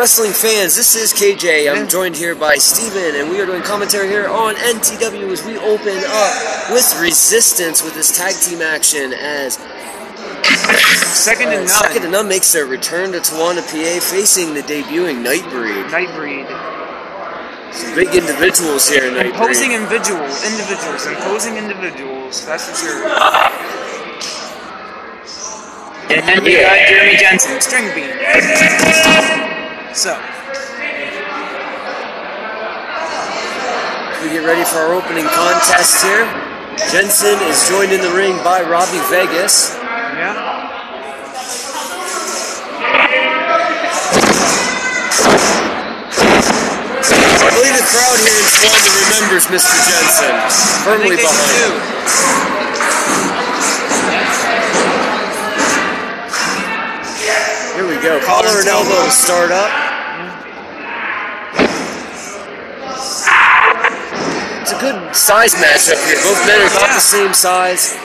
wrestling fans, this is KJ. I'm joined here by Steven, and we are doing commentary here on NTW as we open up with Resistance with this tag team action as Second uh, and none. Second and None makes their return to Towanda, PA, facing the debuting Nightbreed. Nightbreed. Some big individuals here in Nightbreed. Imposing individuals. Individuals. Imposing individuals. That's for sure. And then you got Jeremy Jensen, string bean. So, We get ready for our opening contest here. Jensen is joined in the ring by Robbie Vegas. yeah. I believe the crowd here in Swansea remembers Mr. Jensen. Firmly behind we go. Collar and elbow to start up. It's a good size matchup here. Both men are about the same size.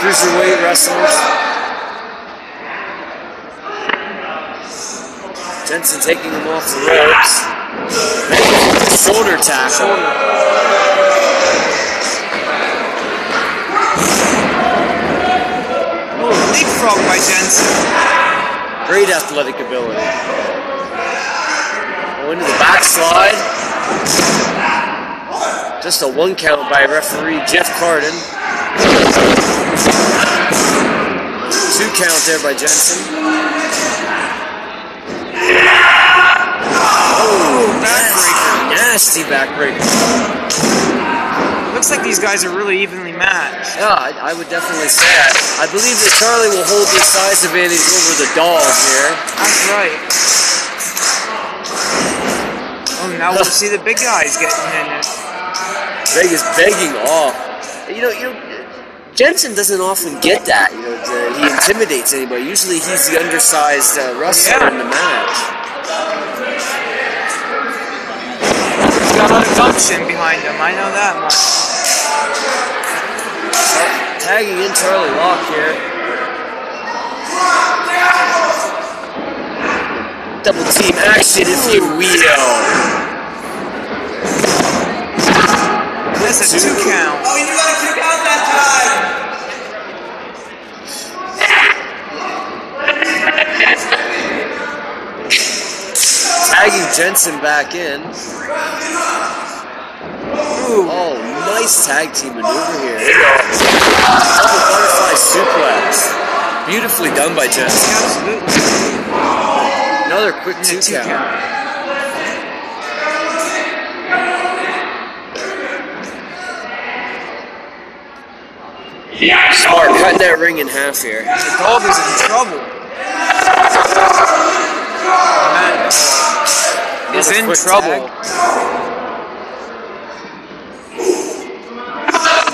Cruiserweight wrestlers. Jensen taking him off the ropes. Shoulder tackle. Oh, leapfrog by Jensen. Great athletic ability. Go into the backslide. Just a one count by referee Jeff Carden. Two count there by Jensen. Oh, backbreaker. Nasty backbreaker. Looks like these guys are really evenly matched. Yeah, I, I would definitely say that. I believe that Charlie will hold the size advantage over the dog here. That's right. Oh, now we'll see the big guys getting in it. Vegas begging off. You know, you know, Jensen doesn't often get that. You know, the, he intimidates anybody. Usually, he's the undersized uh, wrestler Yeah. in the match. He's got a lot of gumption behind him. I know that much. Oh, Tagging in Charlie Locke here. Double team action, if you will. That's a two count. Oh, you got to kick out that time. Tagging Jensen back in. Ooh. Oh, nice tag team maneuver here. Double butterfly suplex. Beautifully done by Jensen. Absolutely. Another quick two, two count. count. Smart, cutting that ring in half here. The dog is in trouble. Is in trouble.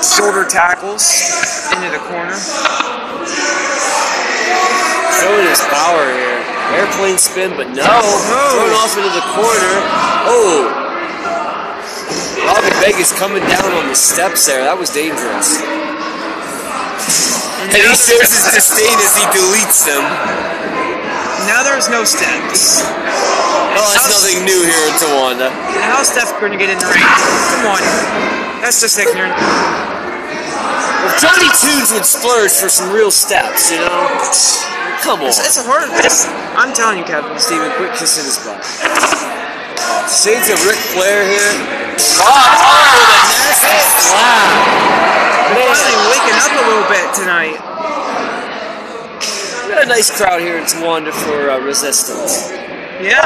Shoulder tackles into the corner. Showing his power here. Airplane spin, but no. No. Thrown off into the corner. Oh. Robbie Vegas coming down on the steps there. That was dangerous. And he shows his disdain as he deletes them. Now there's no steps. Oh, that's nothing new here in Towanda. How's Steph going to get in the ring? Come on. That's just ignorant. If Johnny Tunes would splurge for some real steps, you know? Come on. It's, it's a hard. It's, I'm telling you, Kevin. Steven, quit kissing his butt. Shades of Ric Flair here. Oh, oh with a nasty slap. Finally waking up a little bit tonight. Got a nice crowd here in Towanda for uh, Resistance. Yeah.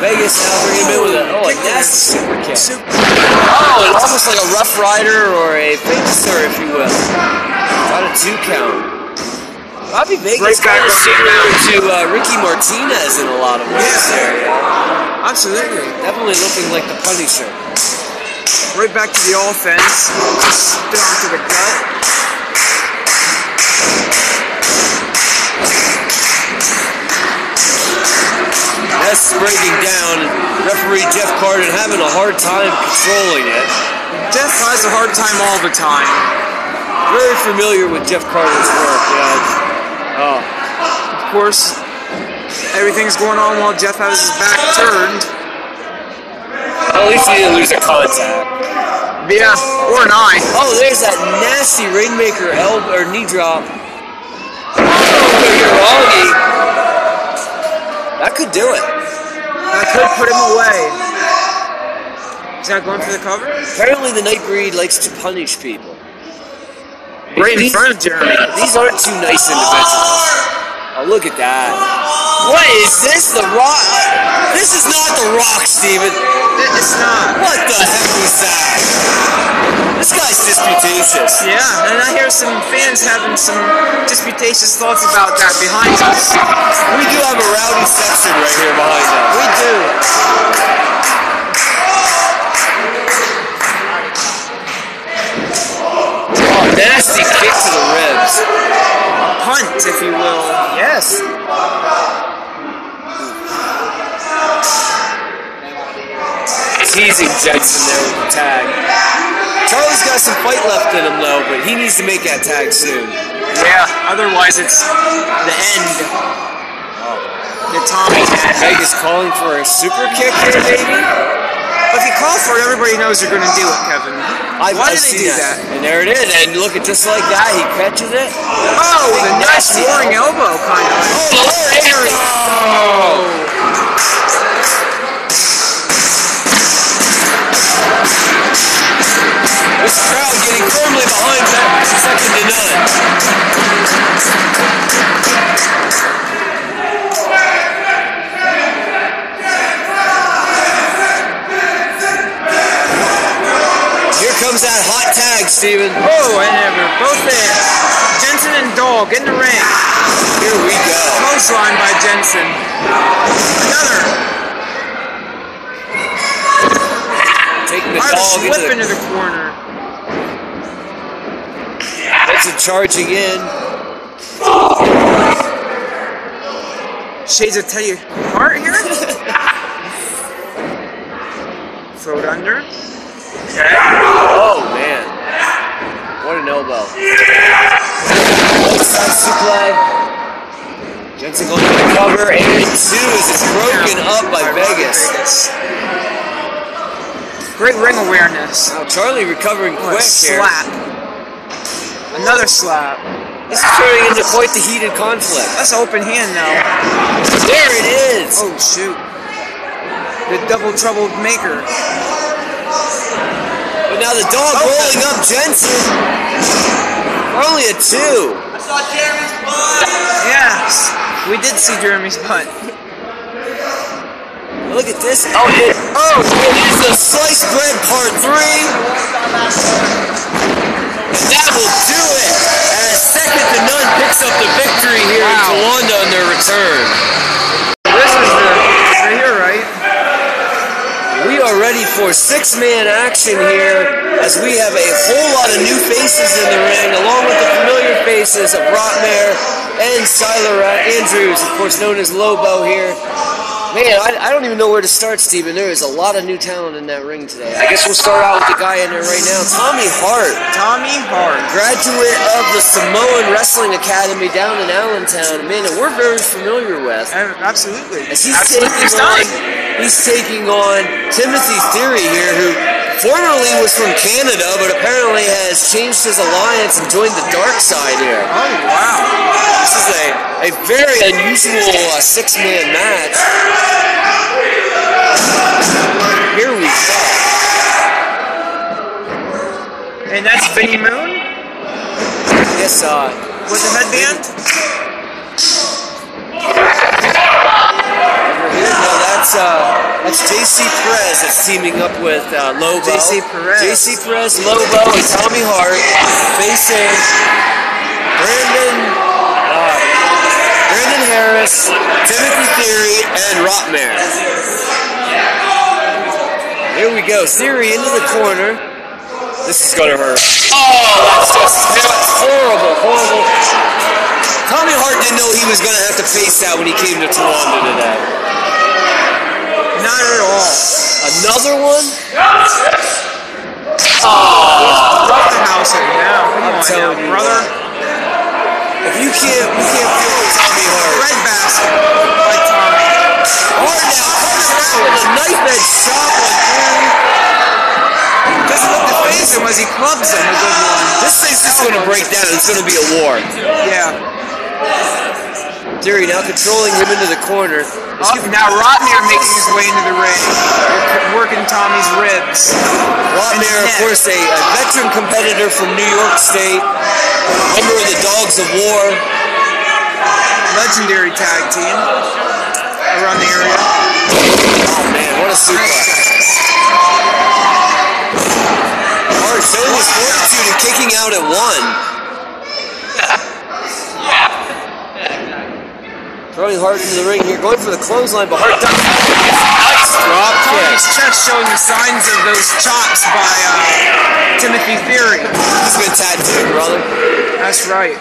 Vegas now bringing him in with a, oh, a nasty super kick. Super. Oh, it's almost like a Rough Rider or a Facer, if you will. Got a two count. Robbie Vegas Right kind of similar to uh, Ricky Martinez in a lot of ways Yeah. there. Yeah. Absolutely. Definitely looking like the Punisher. Right back to the offense. Down to the gut. That's breaking down. Referee Jeff Carden having a hard time controlling it. Jeff has a hard time all the time. Very familiar with Jeff Carden's work. Yeah. Oh, Of course, Everything's going on while Jeff has his back turned. At least he didn't lose a contact. Yeah, or an eye. Oh, there's that nasty Rainmaker elbow or knee drop. Oh, Uranage. That could do it. That could put him away. Is that going for the cover? Apparently, the Nightbreed likes to punish people. Right in These- front of Jeremy. These aren't two nice individuals. Oh, look at that. What is this? The Rock? This is not The Rock, Steven. It's not. What the heck was that? This guy's disputatious. Yeah, and I hear some fans having some disputatious thoughts about that behind us. We do have a rowdy section right here behind us. We do. Oh, nasty kick to the ribs. Punt, if you will. Yes. Teasing Jensen there with the tag. Charlie's got some fight left in him though, but he needs to make that tag soon. Yeah, otherwise it's the end. Oh. The Tommy. Vegas calling for a super kick here, baby. If you call for it, everybody knows you're going to do it, Kevin. I've, Why I've did they do that? And there it is. And look at just like that, he catches it. Oh, the nice Nasty roaring elbow, kind of. Oh, Lord Henry. Oh. This crowd getting firmly behind that second to none. Tag, Steven. Oh, and they're both there. Jensen and Dog in the ring. Here we go. Close line by Jensen. Another. Taking the dog slip into into the, the corner. That's a charging in. Shades of Teddy Hart here. Throw it under. Oh, man. What an elbow. Outside supply. Jensen going for the cover, and two as it's broken up by Vegas. Great ring awareness. Now Charlie recovering Oh, quick here. slap. Another slap. This is turning into quite the heated conflict. That's an open hand now. There it is. Oh shoot. The double trouble maker. But now the dog Oh. rolling up Jensen. For only a two. I saw Jeremy's butt. Yes. We did see Jeremy's butt. Look at this. Oh, it, oh, it is the sliced bread part three. That will do it. As second to none picks up the victory here in Wow. Towanda on their return. This is the right here, right? We are ready for six-man action here as we have a whole lot of new faces in the ring, along with the familiar faces of Brotmare and Siler Andrews, of course known as Lobo here. Man, I, I don't even know where to start, Steven. There is a lot of new talent in that ring today. I guess we'll start out with the guy in there right now, Tommy Hart, Tommy Hart. graduate of the Samoan Wrestling Academy down in Allentown. Man, that we're very familiar with. Uh, Absolutely. As he's Absolutely taking on, he's taking on Timothy Theory here, who formerly was from Canada, but apparently has changed his alliance and joined the dark side here. Oh wow. This is a, a very unusual uh, six-man match. Here we go. And that's Vinny Moon Yes, uh, with the headband. No, that's uh, that's JC Perez that's teaming up with uh, Lobo. JC Perez. JC Perez, Lobo, and Tommy Hart facing Brandon, Brandon Harris, Timothy Theory, and Rotmare. Here we go. Theory into the corner. This is gonna hurt. Oh, that's just that's horrible, horrible. Tommy Hart didn't know he was gonna have to face that when he came to Towanda today. Not at all. Another one? Oh, Roughhousing now. Come on now, brother. If you can't, you can't feel Tommy Hart. Red basket by Tommy. Hart now comes around with a knife edge chop on Theory. Just look at him as he clubs him a good one. This thing's just going to break down. It's going to be a war. Yeah. Theory now controlling him into the corner. Oh, now Rotmere making his way into the ring, working Tommy's ribs. Rotmere, of course, a, a veteran competitor from New York State, member of the Dogs of War. Legendary tag team around the area. Oh man, what a suplex! Hart showing his fortitude and kicking out at one. Throwing Hart into the ring here, going for the clothesline, but Hart ducks out. Nice drop kick. Tommy's chest showing the signs of those chops by uh, Timothy Theory. He's been tattooed, brother. That's right.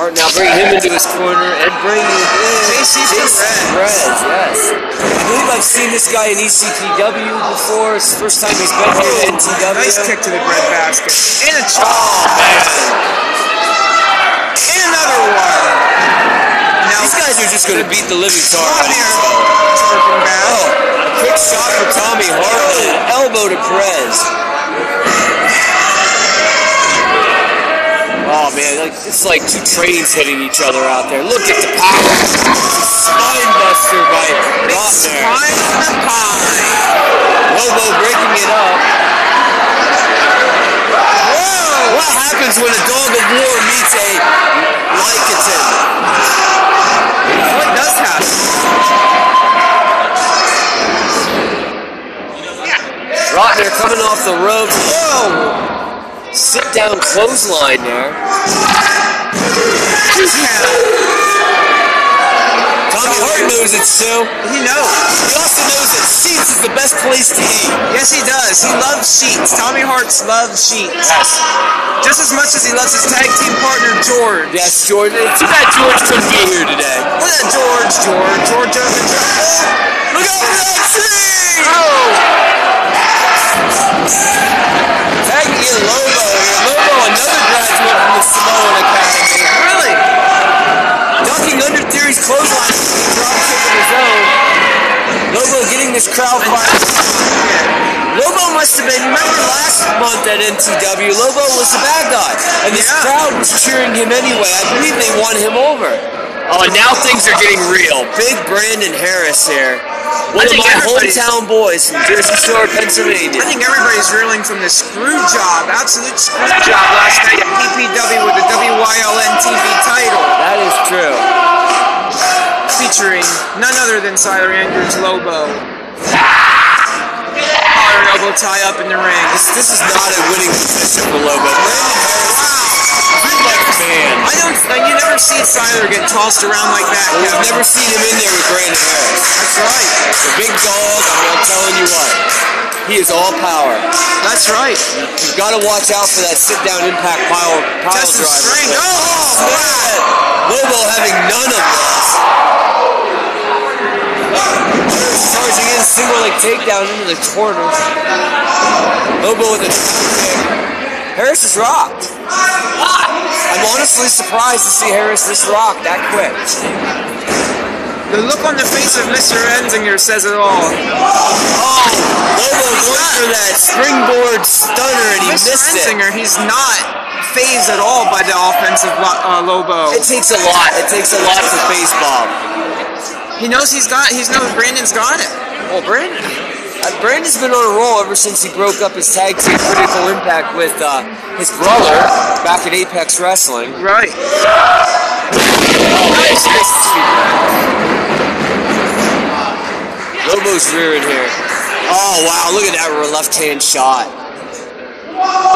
Hart now bringing him into his corner and bringing in JC Perez. Yes. I believe I've seen this guy in ECPW before. It's the first time he's been here in NTW. Nice kick to the bread basket. And a chop. Oh, man. And another one. Now These guys are just going to beat the living tar out of Rotmere each other. is working bad. Oh, quick shot for Tommy Hart elbow to Perez. Oh man, like, it's like two trains hitting each other out there. Look at the power. Spine buster by Rotner. Pine the pie. Lobo breaking it up. Whoa. What happens when a dog of war meets a Lycaton? What does happen? Rotner coming off the ropes. Whoa! Sit down clothesline there. Tommy Hart knows it too. He knows. He also knows that Sheets is the best place to eat. Yes, he does. He loves sheets. Tommy Hart's loves sheets. Yes. Just as much as he loves his tag team partner, George. Yes, George. Too bad George couldn't be here today. Look at George, George. George over oh, Look out for that tree! Oh! In Lobo. Lobo, another graduate from the Samoan Academy. Really? Under Theory's clothesline. Drop kick of his own. Lobo getting this crowd fired. Lobo must have been, remember last month at NTW, Lobo was the bad guy. And this Yeah. crowd was cheering him anyway. I believe they won him over. Oh, and now things are getting real. Big Brandon Harris here. One I of my hometown boys from Jersey Shore, Pennsylvania. I think everybody's reeling from the screw job, absolute screw job last night at PPW with the WYLN TV title, That is true. featuring none other than Siler Andrews Lobo. Ah! Collar and elbow tie up in the ring. This, this is not a winning position for Lobo. Brandon Harris, good luck man. I don't. Uh, you never see Siler get tossed around like that. We've never seen him in there with Brandon Harris. That's right. The big dog, I mean, I'm telling you what. He is all power. That's right. You've got to watch out for that sit-down impact pile, pile Test driver. strength. Oh, man. Lobo having none of this. Single leg takedown into the corner. Lobo with a. Harris is rocked. I'm honestly surprised to see Harris this rocked that quick. The look on the face of Mr. Enzinger says it all. Oh, Lobo going for that springboard stunner and he Mr. missed it. Enzinger, he's not phased at all by the offensive uh, Lobo. It takes a lot. It takes a lot to face Bob. He knows he's got. He knows Brandon's got it. Well, Brandon. Uh, Brandon's been on a roll ever since he broke up his tag team Critical Impact with uh, his brother back at Apex Wrestling. Right. Nice, nice to see Lobo's rearing here. Oh wow, look at that left hand shot.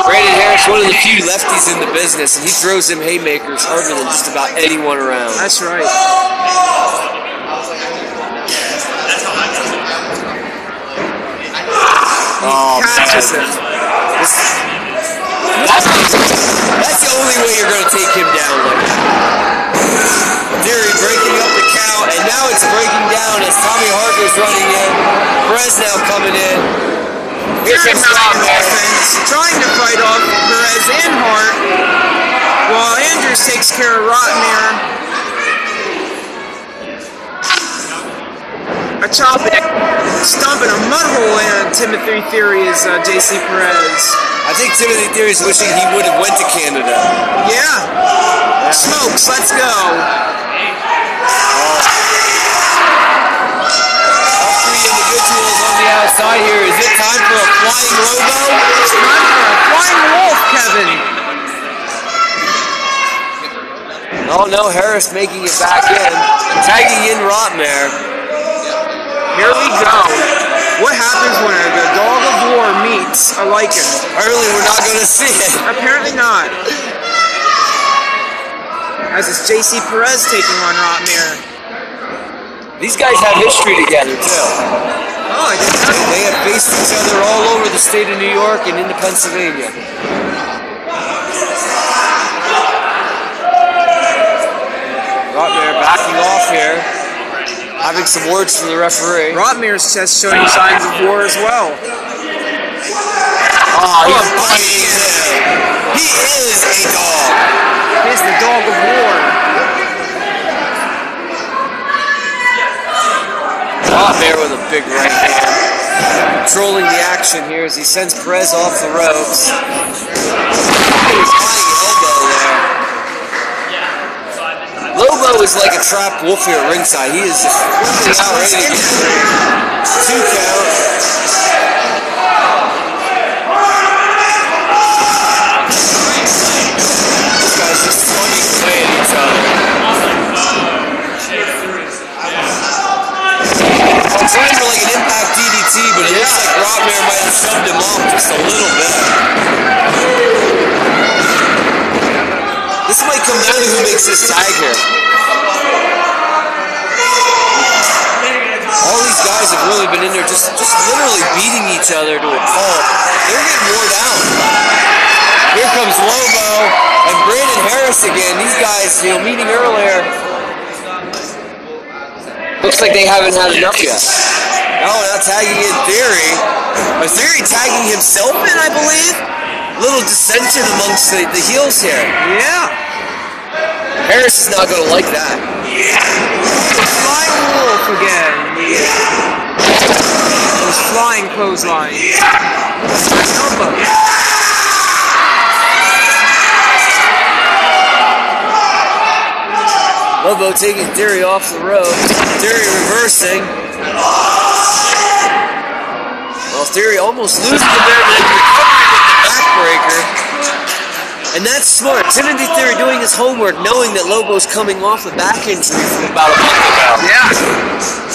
Brandon Harris, one of the few lefties in the business, and he throws them haymakers harder than just about anyone around. That's right. Oh, Catches man. him. This- That's, that's the only way you're going to take him down like that. Theory breaking up the count, and now it's breaking down as Tommy Hart is running in. Perez now coming in. Here Very comes nice offense, trying to fight off Perez and Hart, while Andrews takes care of Rotmere. A chop it. stomping a mud hole in Timothy Theory's uh, JC Perez. I think Timothy Theory's wishing he would have went to Canada. Yeah. Smokes, let's go. All three individuals on the outside here. Is it time for a flying Lobo? It's time for a flying wolf, Kevin. Oh no, Harris making it back in. Tagging in Rotmare. Here we go. What happens when the dog of war meets a Lycan? Apparently we're not going to see it. Apparently not. As is JC Perez taking on Rotmere. These guys have history together too. Oh, I didn't know. They have faced each other all over the state of New York and into Pennsylvania. Rotmare backing off here, having some words from the referee. Rotmere's just showing signs of war as well. Oh, he's biting him. He is a dog. Here's the dog of war. Rotmare with a big right hand. Controlling the action here as he sends Perez off the ropes. He's flying elbow there. Lobo is like a trapped wolf here at ringside. He is just really out ready two count. These guys just away at each other. I'm trying for like an impact DDT, but it looks like Rotmare might have shoved him off just a little bit. This might come down to who makes this tag here. All these guys have really been in there just, just literally beating each other to a pulp. They're getting wore down. Here comes Lobo and Brandon Harris again. These guys, you know, meeting earlier. Looks like they haven't had enough yet. No, not tagging in Theory. But Theory tagging himself in, I believe. Little dissension amongst the, the heels here. Yeah. Harris is not going to like that. Flying wolf again. Those flying clothesline. Elbow. Lobo taking Theory off the rope. Theory reversing. Well, Theory almost loses the there, backbreaker. And that's smart. Timothy Theory doing his homework, knowing that Lobo's coming off a back injury from about a month ago. Yeah.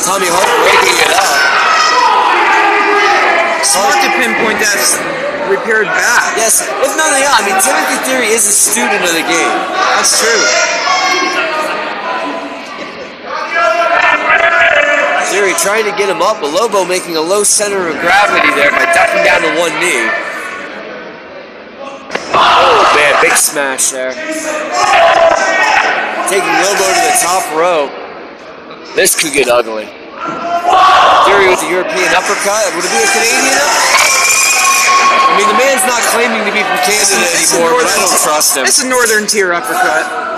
Tommy Hart breaking it up. Smart to pinpoint that repaired back. Yes, if nothing else, I mean, Timothy Theory is a student of the game. That's true. Theory trying to get him up, but Lobo making a low center of gravity there by ducking down to one knee. Oh man, big smash there. Taking Lobo to the top rope. This could get ugly. Theory with the European uppercut. Would it be a Canadian uppercut? I mean, the man's not claiming to be from Canada anymore, but I don't trust him. It's a northern tier uppercut.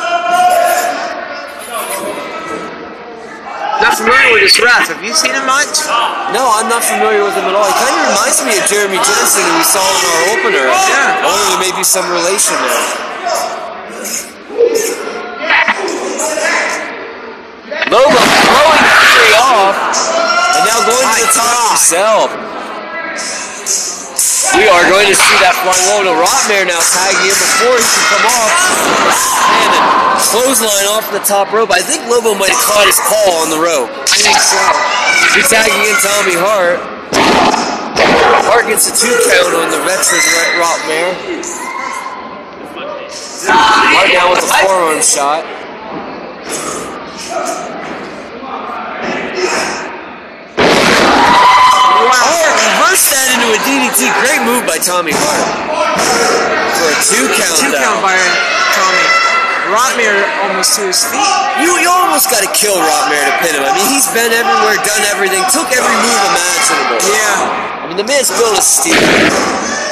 Not familiar with this ref. Have you seen him much? No, I'm not familiar with him at all. He kind of reminds me of Jeremy Jensen, who we saw in our opener. Yeah. I wonder there may be some relation there. Lobo throwing Theory off, and now going to the top himself. We are going to see that flying low to Rotmare now tagging him before he can come off. And a clothesline off the top rope. I think Lobo might have caught his call on the rope. I think so. He's tagging in Tommy Hart. Hart gets a two count on the veteran Rotmare. Hart down with a forearm shot. Hart that into a DDT. Great move by Tommy Hart. For a two count. Two count by Tommy. Rotmere almost to his feet. You, you almost got to kill Rotmare to pin him. I mean, he's been everywhere, done everything, took every move imaginable. Yeah. I mean, the man's built as steel.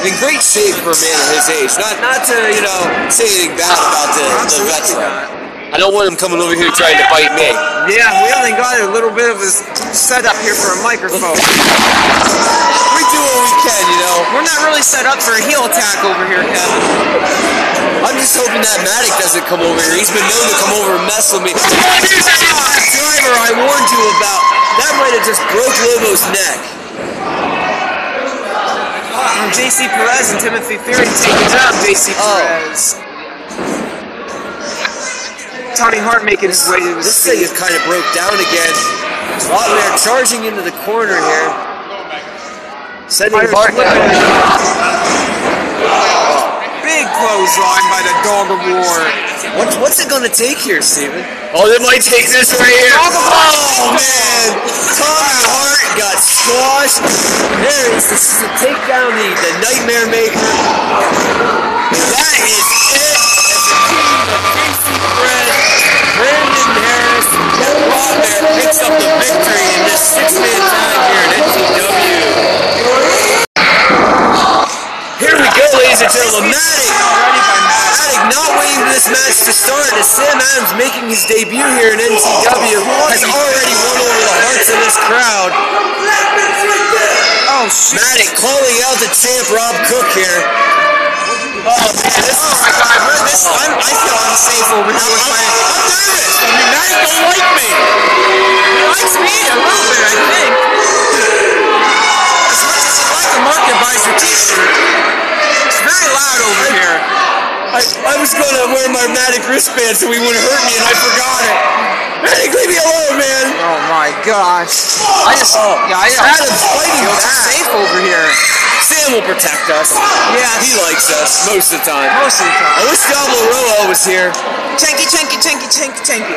In great shape for a man of his age. Not, not to you know say anything bad about the, the veteran. not. I don't want him coming over here trying to fight me. Yeah, we only got a little bit of a setup here for a microphone. We do what we can, you know. We're not really set up for a heel attack over here, Kevin. I'm just hoping that Matic doesn't come over here. He's been known to come over and mess with me. Oh, that driver I warned you about. That might have just broke Lobo's neck. JC Perez and Timothy Theory taking down JC Oh. Perez. Tommy Hart making his way to the This thing speed. is kind of broke down again. Rotmare charging into the corner here. Sending Fire Hart down. Big clothesline by the Dog of War. What's, what's it going to take here, Steven? Oh, it might take this right here. Oh, man. Tommy Hart got squashed. There it is. This is to take down the, the Nightmare Maker. That is it. Picks up the victory in this six-man tag here at NTW. Here we go, ladies and gentlemen. By not waiting for this match to start as Sam Adams making his debut here in NCW has already won over the hearts of this crowd. Oh. Matic calling out the champ Rob Cook here. Oh man, this we're this, I'm, I feel unsafe over here. I'm nervous. I like me. He likes me a little bit, I think. As much as you buys your t-shirt, it's very loud over here. I, I was gonna wear my Matic wristband so he wouldn't hurt me and I forgot it. Matic, leave me alone, man. Oh my gosh. I just, Oh, yeah, I Adam's fighting feel back. safe over here. Sam will protect us. Yeah. He likes us most of the time. Most of the time. I wish Diablo Rojo was here. Chanky, chanky, chanky, chanky, chanky.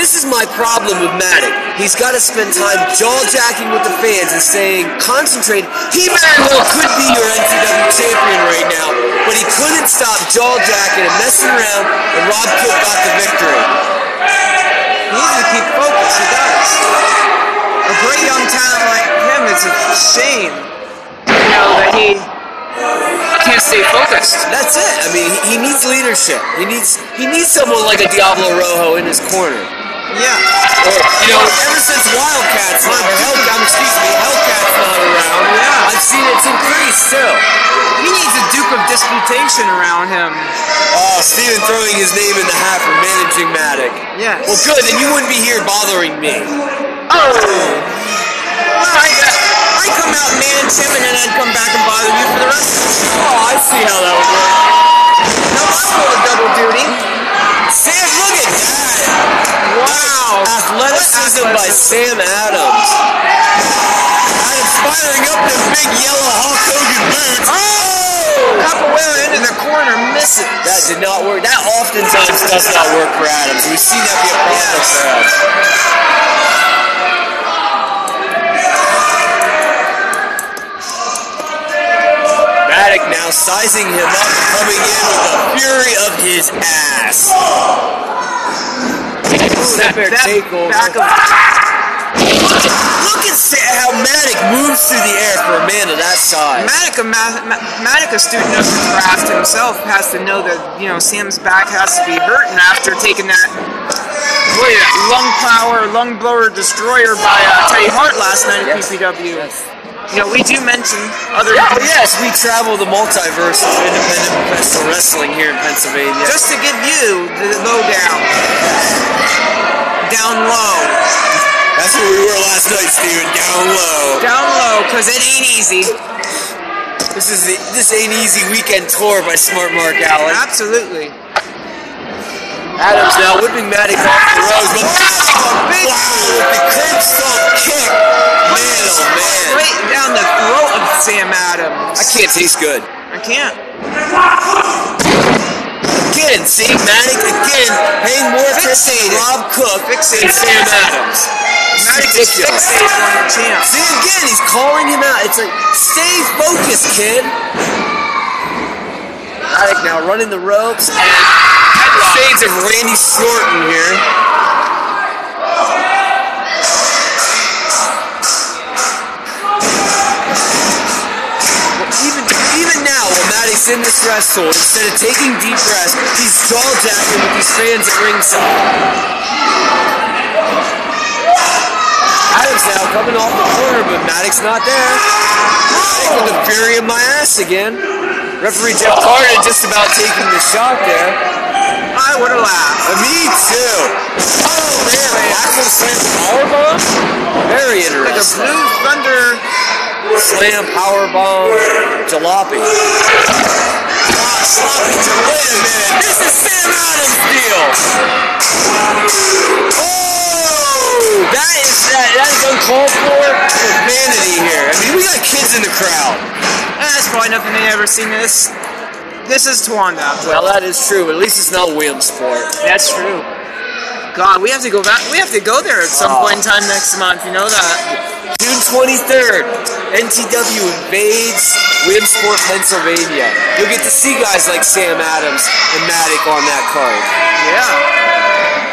This is my problem with Matic. He's got to spend time jaw-jacking with the fans and saying, concentrate. He very well could be your NCW champion right now, but he couldn't stop jaw-jacking and messing around, and Rob Cook got the victory. He needs to keep focused, he does. A great young talent like him, it's a shame, you know, that he can't stay focused. That's it. I mean, he, he needs leadership. He needs he needs someone like a Diablo Rojo in his corner. Yeah. Or, you know, ever since Wildcats, or Hell, um, excuse me, Hellcats not around, Yeah. I've seen it's increased too. He needs a Duke of Disputation around him. Oh, Steven throwing his name in the hat for managing Matic. Yes. Well, good, then you wouldn't be here bothering me. Oh! I, I come out and manage him and then I'd come back and bother you for the rest of the. Oh, I see how that would work. No, I'm full of double duty. Sam, look at that! Wow. Athleticism by Sam Adams. Adams firing up them big yellow Hulk Hogan boots. Oh! Capoeira into the corner, misses. That did not work. That oftentimes does not work for Adams. We've seen that be a problem for us. Now sizing him up coming in with the fury of his ass. Step air That takeover. back of Look at how Matic moves through the air for a man of that size. Matic, a, ma- ma- Matic, a student of the craft himself, has to know that you know Sam's back has to be hurting after taking that that lung power, lung blower destroyer by uh, Teddy Hart last night at Yes. PPW. Yes. You know, we do mention other Oh yes, we travel the multiverse of independent professional wrestling here in Pennsylvania. just to give you the lowdown, down low, That's where we were last night, Steven. Down low. down low, cause it ain't easy. This is the this ain't easy weekend tour by Smart Mark Allen. Absolutely. Adams now whipping Matic off the ropes, but big with the curb kick. Man, oh man, Straight down the throat of Sam Adams. I can't taste good. I can't. Again, see Matic again paying more Fixated. Rob Cook Fixated. Sam Adams. Matic is fixated on the champ. See again, he's calling him out. It's like, stay focused, kid. Matic now running the ropes and shades of Randy Orton here. Even even now, while Matic in this rest hold. Instead of taking deep breaths, he's jaw jacking with these fans at ringside. Adams now coming off the corner, but Matic not there. With the fury of my ass again. Referee Jeff Carden just about taking the shot there. I would have laughed. Uh, me too. Oh man, actual slam powerbomb? Very Like a interesting. blue thunder. Slam powerbomb jalopy. Ah. Wait a minute. This is Sam Adams' deal. Oh, that is that that is uncalled for profanity here. I mean, we got kids in the crowd. That's probably nothing they ever seen this. This is Towanda. Well, that is true, but at least it's not Williamsport. That's true. God, we have to go back. We have to go there at some Oh. point in time next month. You know that? June 23rd, NTW invades Williamsport, Pennsylvania. You'll get to see guys like Sam Adams and Matic on that card. Yeah.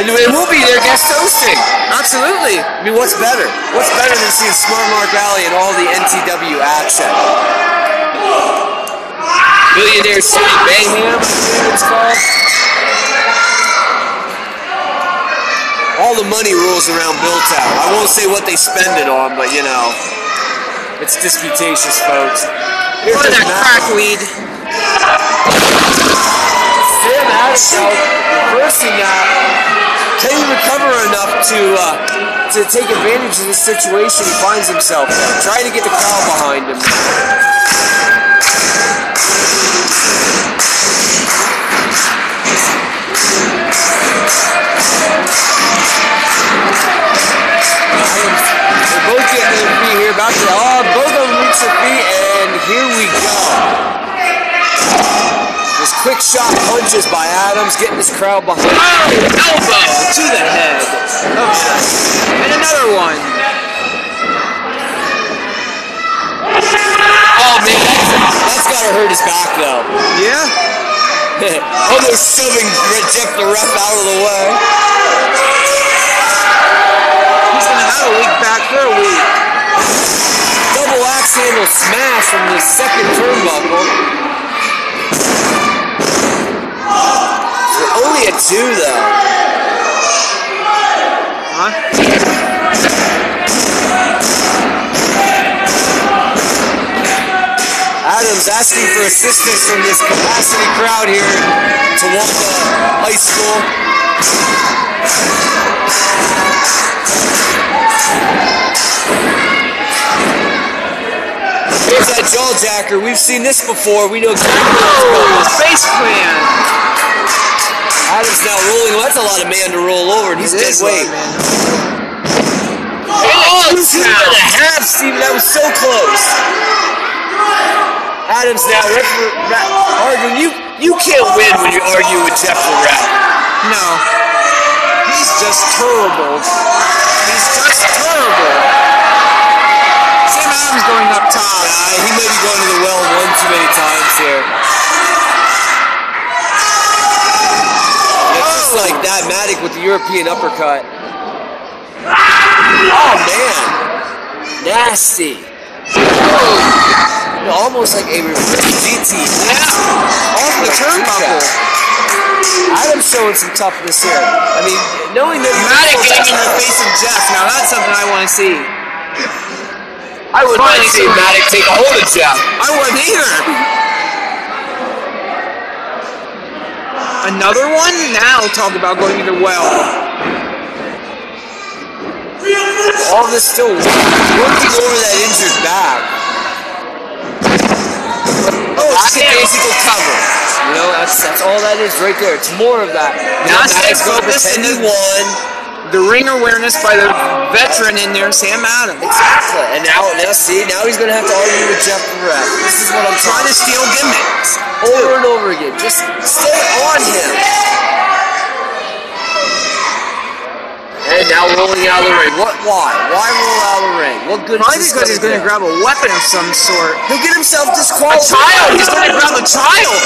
And and we'll be there guest hosting. Absolutely. I mean, what's better? What's better than seeing Smart Mark Alley and all the NTW action? Billionaire City Bangham, I believe it's called. All the money rules around Billtown. I won't say what they spend it on, but you know, it's disputatious, folks. Here's the that now reversing that. Can he recover enough to uh, to take advantage of the situation he finds himself in? Trying to get the crowd behind him. They're both getting their feet here. About to, oh, both of them reach their feet, and here we go. Quick shot punches by Adams, getting this crowd behind. Oh, elbow to the head. Oh, okay. And another one. Oh man, that's, that's gotta hurt his back though. Yeah. Oh, Almost shoving Jeff the ref out of the way. He's gonna have a week back for a week. Double axe handle smash from the second turnbuckle. Only a two though. Huh? Adams asking for assistance from this capacity crowd here at Towanda High School. Here's that jaw jacker. We've seen this before. We know exactly Oh, face plant. Adams now rolling. Well, that's a lot of man to roll over, and he's dead is a lot, weight. man. Oh, two and a half, Steven. That was so close. Adams now ref- arguing. You you can't win when you argue with Jeff the. No. He's just terrible. He's just terrible. Sam Adams going up top. Uh, he may be going to the well one too many times here. Like that, Matic with the European uppercut. Oh man, nasty. Oh. Almost like a reverse GT. Yeah. Off the turnbuckle. Adam's showing some toughness here. I mean, knowing that Matic getting in the face of Jeff. Now that's something I want to see. I would Finally like to see Matic take a hold of Jeff. I wouldn't either. Another one? Now talk about going to the well. All this still working over that injured back. Oh, that's a basic cover. You know, that's that's all that is right there. It's more of that. Now stay gonna focused pretend he won. The ring awareness by the veteran in there, Sam Adams. Exactly. And now, now see, now he's gonna have to argue with Jeff the ref. This is what I'm Trying trying to steal gimmicks. over and over again. Just stay on him. And now rolling out of the ring. What? Why? Why roll out of the ring? What good? Probably because he's going to grab a weapon of some sort. He'll get himself disqualified. A child! He's going to grab a child!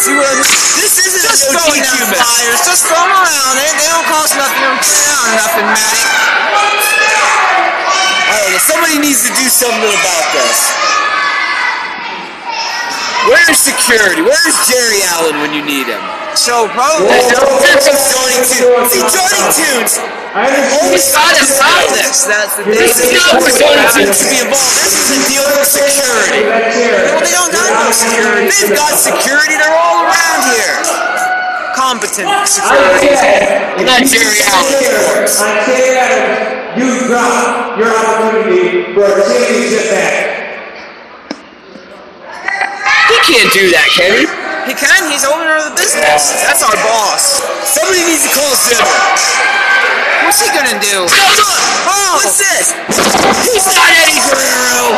See what This isn't Just a no throwing match. flyers. Just throw them around. They, they don't cost nothing. They don't out nothing, Maddie. I don't know. Somebody needs to do something about this. Where's security? Where's Jerry Allen when you need him? So probably There's Johnny Tunes. See, Johnny Tunes always thought thought about this. That's the thing. This is not for Johnny Tunes to be involved. This is a deal with security. Well, they don't got no security. They've got security. They're all around here. Competent security. said, Not Jerry Allen, of course. I said, you drop your opportunity for a championship match. He can't do that, can he? He can. He's owner of the business. That's our boss. Somebody needs to call Zimmer. What's he gonna do? No, look! Oh, what's this? He's not Eddie Guerrero!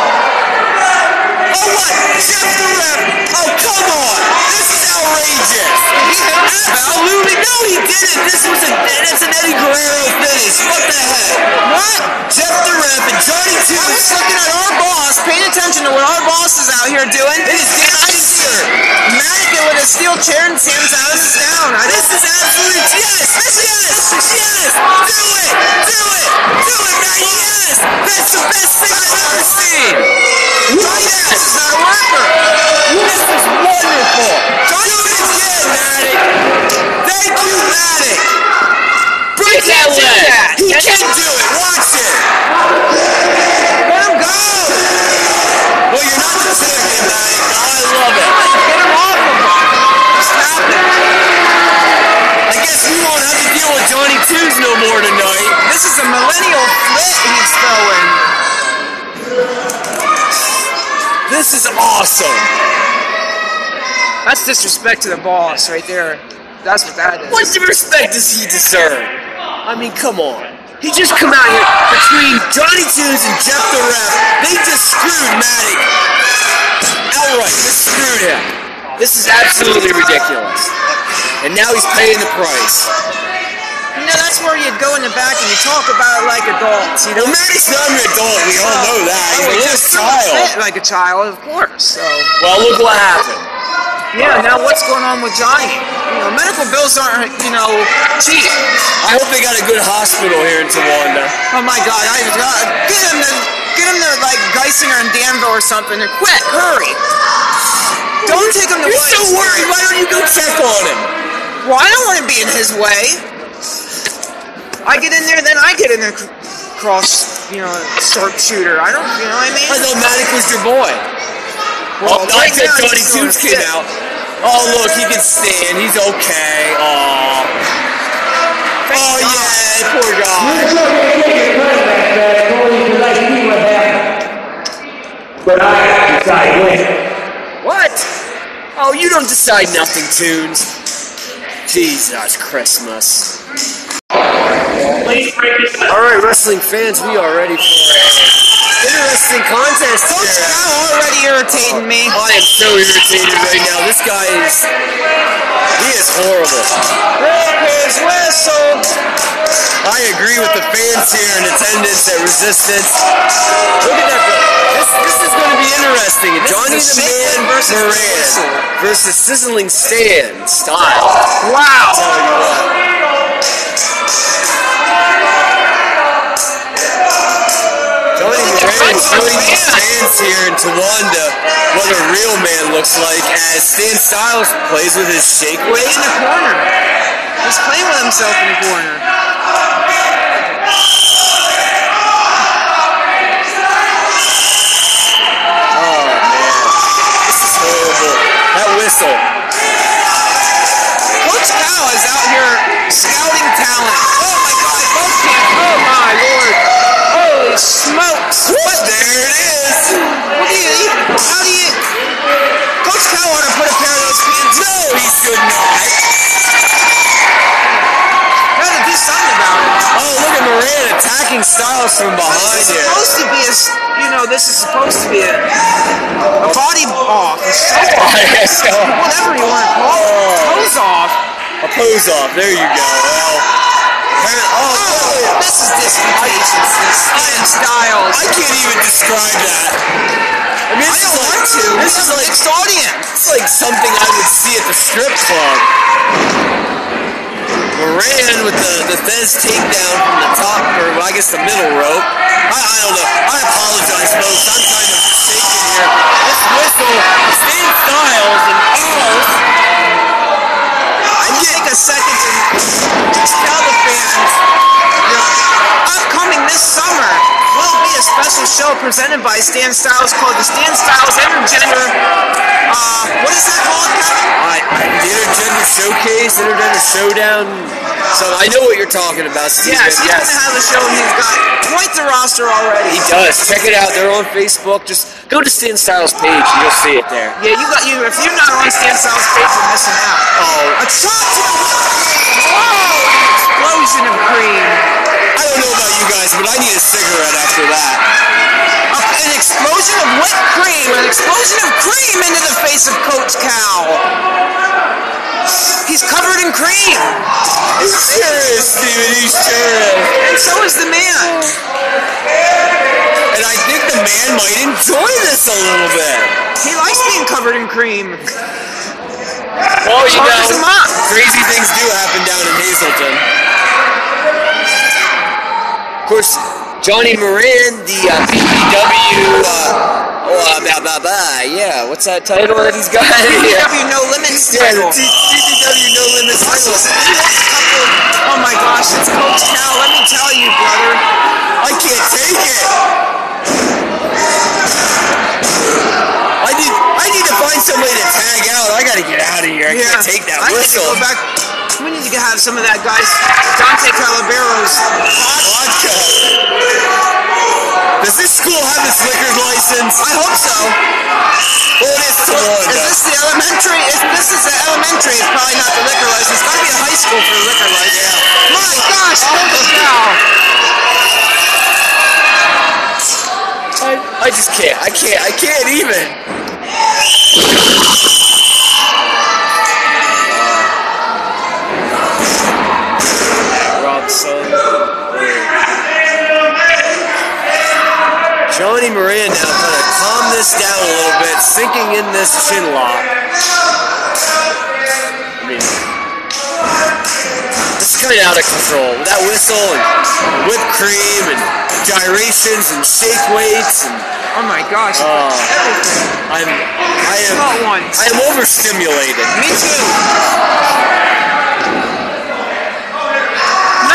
Oh, what? Jeff the Rep! Oh, come on! This is outrageous! Absolutely! No, he didn't! This was a, that's an Eddie Guerrero finish! What the heck? What? Jeff the Rep and Johnny I Tunes was looking at our boss, paying attention to what our boss is out here doing. It is Dan Iser! Mannequin with a steel chair and Sam's Adams is down. I This is absolute yes! Yes! Yes! Do it! Do it! Do it, man! Yes! That's the best thing I've ever seen! Yes! This is not a worker. This is wonderful! Do it again, Matic! Thank you, Matic! Break that do leg! that. He can't do it! Watch it! Let him go. Well, you're not the champion, Matic. I love it. Get him off of him. Stop it. I guess we won't have to deal with Johnny Twos no more tonight. This is a millennial flip he's throwing. This is awesome. That's disrespect to the boss right there. That's what that is. What respect does he deserve? I mean, come on. He just come out here between Johnny Tunes and Jeff the Rep. They just screwed Matic outright. Just screwed him. This is absolutely ridiculous. And now he's paying the price. You know, that's where you'd go in the back and you talk about it like adults. You Well, know, Matic's not an adult. We all know that. He's a little child. like a child, of course. So Well, look what happened. yeah, now what's going on with Johnny? You know, medical bills aren't you know cheap. I hope they got a good hospital here in Towanda. Oh my God, I God, get him to get him to like Geisinger and Danville or something, and quick, hurry. Don't take him to You're so worried. Why don't you go check on him? Well, I don't want to be in his way. I get in there, then I get in there, cross, you know, sharpshooter. I don't, you know what I mean? I thought Matic was your boy. Well, oh, right I said Johnny he's Tunes came out. Oh, look, he can stand. He's okay. Oh, oh yeah, poor You guy. still can't take your credit back, man. I told you because I see what happened. But I decide when. What? Oh, you don't decide nothing, Tunes. Jesus Christmas. All right, wrestling fans, we are ready for an interesting contest Coach here. Cal already irritating me. I am so irritated right now. This guy is, he is horrible. Rip his whistle. I agree with the fans here in attendance at Resistance. Look at that. This, this is going to be interesting. This Johnny is the Man versus Moran Whistle. versus Sizzling Stan style. Wow. Tell you what. Johnny Moran showing the fans here in Towanda what a real man looks like as Stan Styles plays with his shake weight. In the corner. He's playing with himself in the corner. Oh man, this is horrible. That whistle. Coach Cal is out here scouting talent. Oh my God, both can't. Oh my Lord. Holy smokes. What? There it is. What do you, how do you, Coach Cal ought to put a pair of those pants No, he should not. Got to do something about it. Oh, look at Moran attacking Styles from behind This is here. supposed to be a, you know, this is supposed to be a, a body off, a show off, oh, whatever you want to call it. Oh. Pose off. a pose off. There you go. Oh, this is disingenuous. Styles. I can't even describe that. I don't want to. This is like audience. It's like something I would see at the strip club. Moran with the, the takedown the top, or I guess the middle rope. I, apologize, folks. I'm here. This whistle, Styles and I'm getting a second to tell bands. Upcoming this summer will be a special show presented by Stan Styles called the Stan Styles Intergender. Uh, what is that called, Kevin? Uh, the Intergender Showcase, Intergender Showdown. So I know what you're talking about. Steven. Yeah, he's yes. gonna have a show. And he's got quite the roster already. He does. Check it out. They're on Facebook. Just go to Stan Styles' page, and you'll see it there. Yeah, you got you. If you're not on Stan Styles' page, you're missing out. Oh, a top ten. Whoa! An explosion of cream. I don't know about you guys, but I need a cigarette after that. An explosion of whipped cream. An explosion of cream into the face of Coach Cal. He's covered in cream. He sure is, Steven. He sure is. And so is the man. And I think the man might enjoy this a little bit. He likes being covered in cream. Well, you Focus him crazy things do happen down in Hazleton. Of course, Johnny Moran, the uh, PPW, uh, oh, uh, blah, blah, blah, yeah, what's that title that he's got? yeah, PPW No Limits yeah the title. T- PPW No Limits title. Oh my gosh, it's Coach Cal. Let me tell you, brother. I can't take it. I need, I need to find somebody to tag out. I gotta get out of here. I can't take that I whistle. need to go back. We need to have some of that guy's Dante Calabero's Vodka. Does this school have its liquor license? I hope so. Well, it is to. Is this the elementary? If this is the elementary, it's probably not the liquor license. It's got to be a high school for the liquor license. My gosh, oh, Coach Cal. I, I just can't. I can't. I can't even. Rob son. Johnny Moran now kind of calm this down a little bit, sinking in this chin lock. I mean, it's kind of out of control. With that whistle and whipped cream and gyrations and shake weights and Oh my gosh. Uh, Everything. I'm I am I am overstimulated. Me too.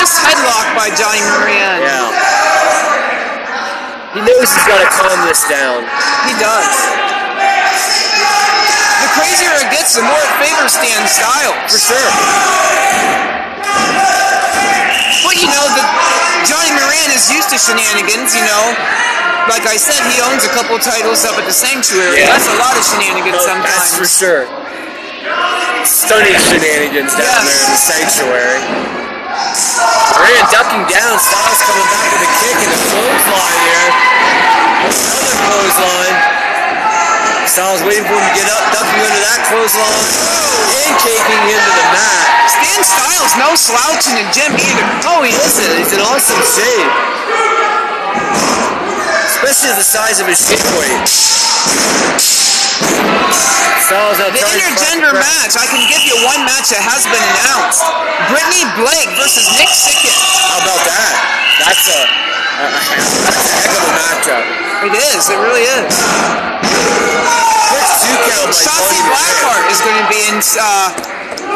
Nice headlock by Johnny Moran. Yeah. He knows he's got to calm this down. He does. The crazier it gets, the more it favors Stan Styles. For sure. But you know, the Johnny Moran is used to shenanigans, you know. Like I said, he owns a couple titles up at the Sanctuary. Yeah. That's a lot of shenanigans Oh, That's for sure. Stunning shenanigans down Yes. there in the sanctuary. Moran ducking down, Styles coming back with a kick and a clothesline here. Another clothesline. Styles waiting for him to get up, ducking under that clothesline, and caking into the mat. Stan Styles, no slouching in the gym either. Oh, he isn't. He's in awesome shape. Especially the size of his shake weight. The intergender match, I can give you one match that has been announced. Brittany Blake versus Nick Sickett. How about that? That's a, a, a that's a heck of a matchup. It is, it really is. Quick two count by Shotzi Blackheart is going to be in. Uh,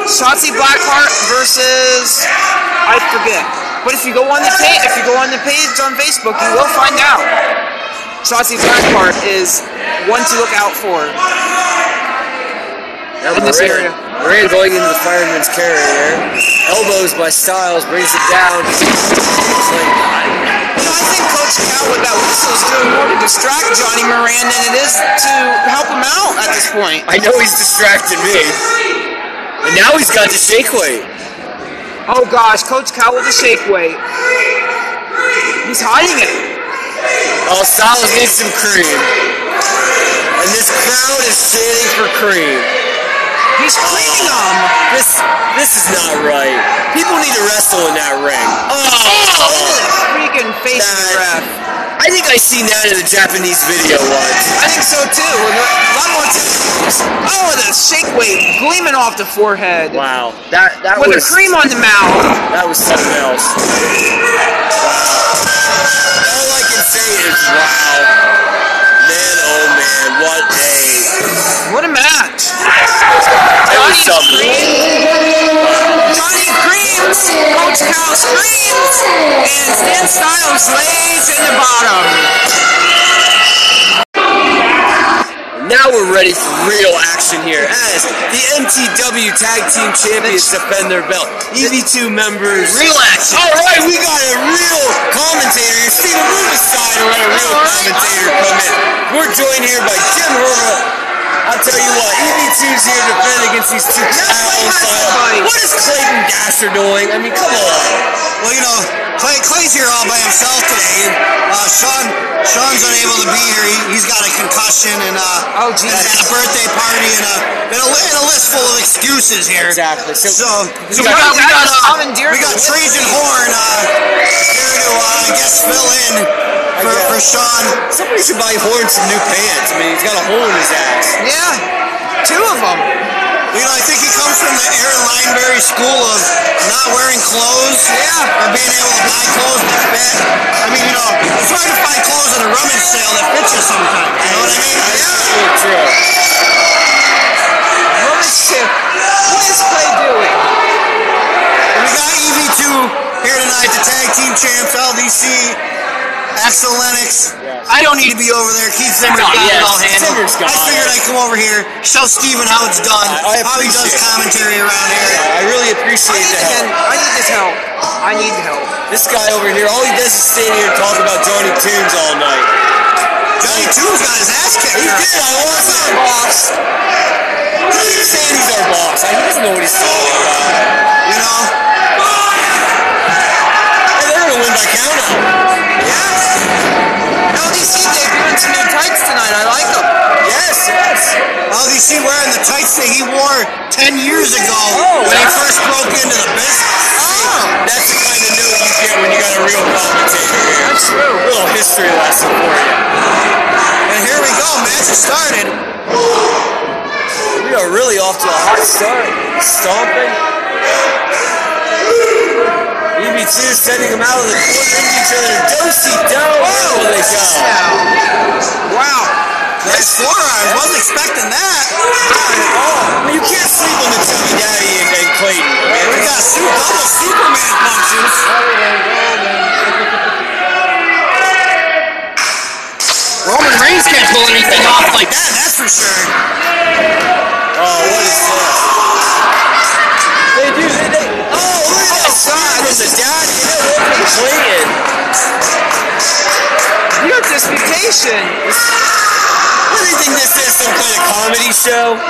Shotzi Blackheart versus I forget. But if you go on the page, if you go on the page on Facebook, you will find out. Shotzi part is one to look out for. Now in this Moran- area. Moran going into the fireman's carry here. Elbows by Styles, brings it down. It's like, You know, I think Coach with that whistle is doing more to distract Johnny Moran than it is to help him out at this point. I know he's distracted me. And now he's got the shake weight. Oh gosh, Coach with the shake weight. He's hiding it. Oh, Styles needs some cream. And this crowd is chanting for cream. He's creaming them. This this is not right. People need to wrestle in that ring. Oh, Oh, freaking face That-. I think I seen that in a Japanese video once. I think so too. A lot more. Oh, the shake weight gleaming off the forehead. Wow, that that With was the cream on the mouth. that was something else. Wow. All I can say is wow. Man, oh man, what a What a match. that was Johnny something. Johnny screams. Coach Cal screams. And Stan Styles lays in the bottom. Now we're ready for real action here as the NTW Tag Team Champions defend their belt. EV2 members. Real action. All right, we got a real commentator here. Steven, move aside and let a real commentator come in. We're joined here by Jim Herma. I'll tell you what, EV2's here to defend against these two clowns. What is Clayton Gasser doing? I mean, come on. Well, you know, Clay, Clay's here all by himself today, and uh, Sean Sean's unable to be here. He, he's got a concussion and uh, Oh, had a birthday party and a, and a, and a list full of excuses here. Exactly. So, So, so We got- we got, uh, we got Trajan Horn uh, here to, uh, I guess, fill in for, for Sean. somebody should buy Horn some new pants. I mean, he's got a hole in his ass. Yeah, two of them. You know, I think he comes from the Aaron Lineberry school of not wearing clothes. Yeah. Or being able to buy clothes that fit. I mean, you know, it's hard to find clothes at a rummage sale that fit you sometimes. You know what I mean? Absolutely true. Moment two. What is Clay doing? We got EV2 here tonight, the tag team champs, LDC, Axel Lennox. I don't need to be over there. Keith Zimmer's got yes, it all handled. Zimmer's got I figured. I'd come over here, show Steven how it's done, I- I how he does commentary around here. I really appreciate need the again. I need his help. I need help. This guy over here, all he does is stand here and talk about Johnny Tunes all night. Johnny Toon's got his ass kicked. He did. I watched our boss. He's saying he's our boss. I- He doesn't know what he's talking about. You know? And they're gonna win by count out. Yeah. LDC debuting some new tights tonight. I like them. Yes, yes. LDC wearing the tights that he wore 10 years ago Oh, when he first broke into the business. Oh, that's the kind of note you get when you got a real commentator here. That's true. A little history lesson for you. And here we go, match started. We are really off to a hot start. Stomping. EV2 sending them out of the corner into each other. Dosey do. Where they go? Now. Wow. Nice forearms, wasn't expecting that. Oh, well, you can't sleep on the Chubby Daddy and, and Clayton. man. We got two double Superman punches. Roman Reigns can't pull anything off like Yeah, that's for sure. Oh, what is this? They do. From the. And then one from Clayton. Your disputation. What do you think this is? Some kind of comedy show?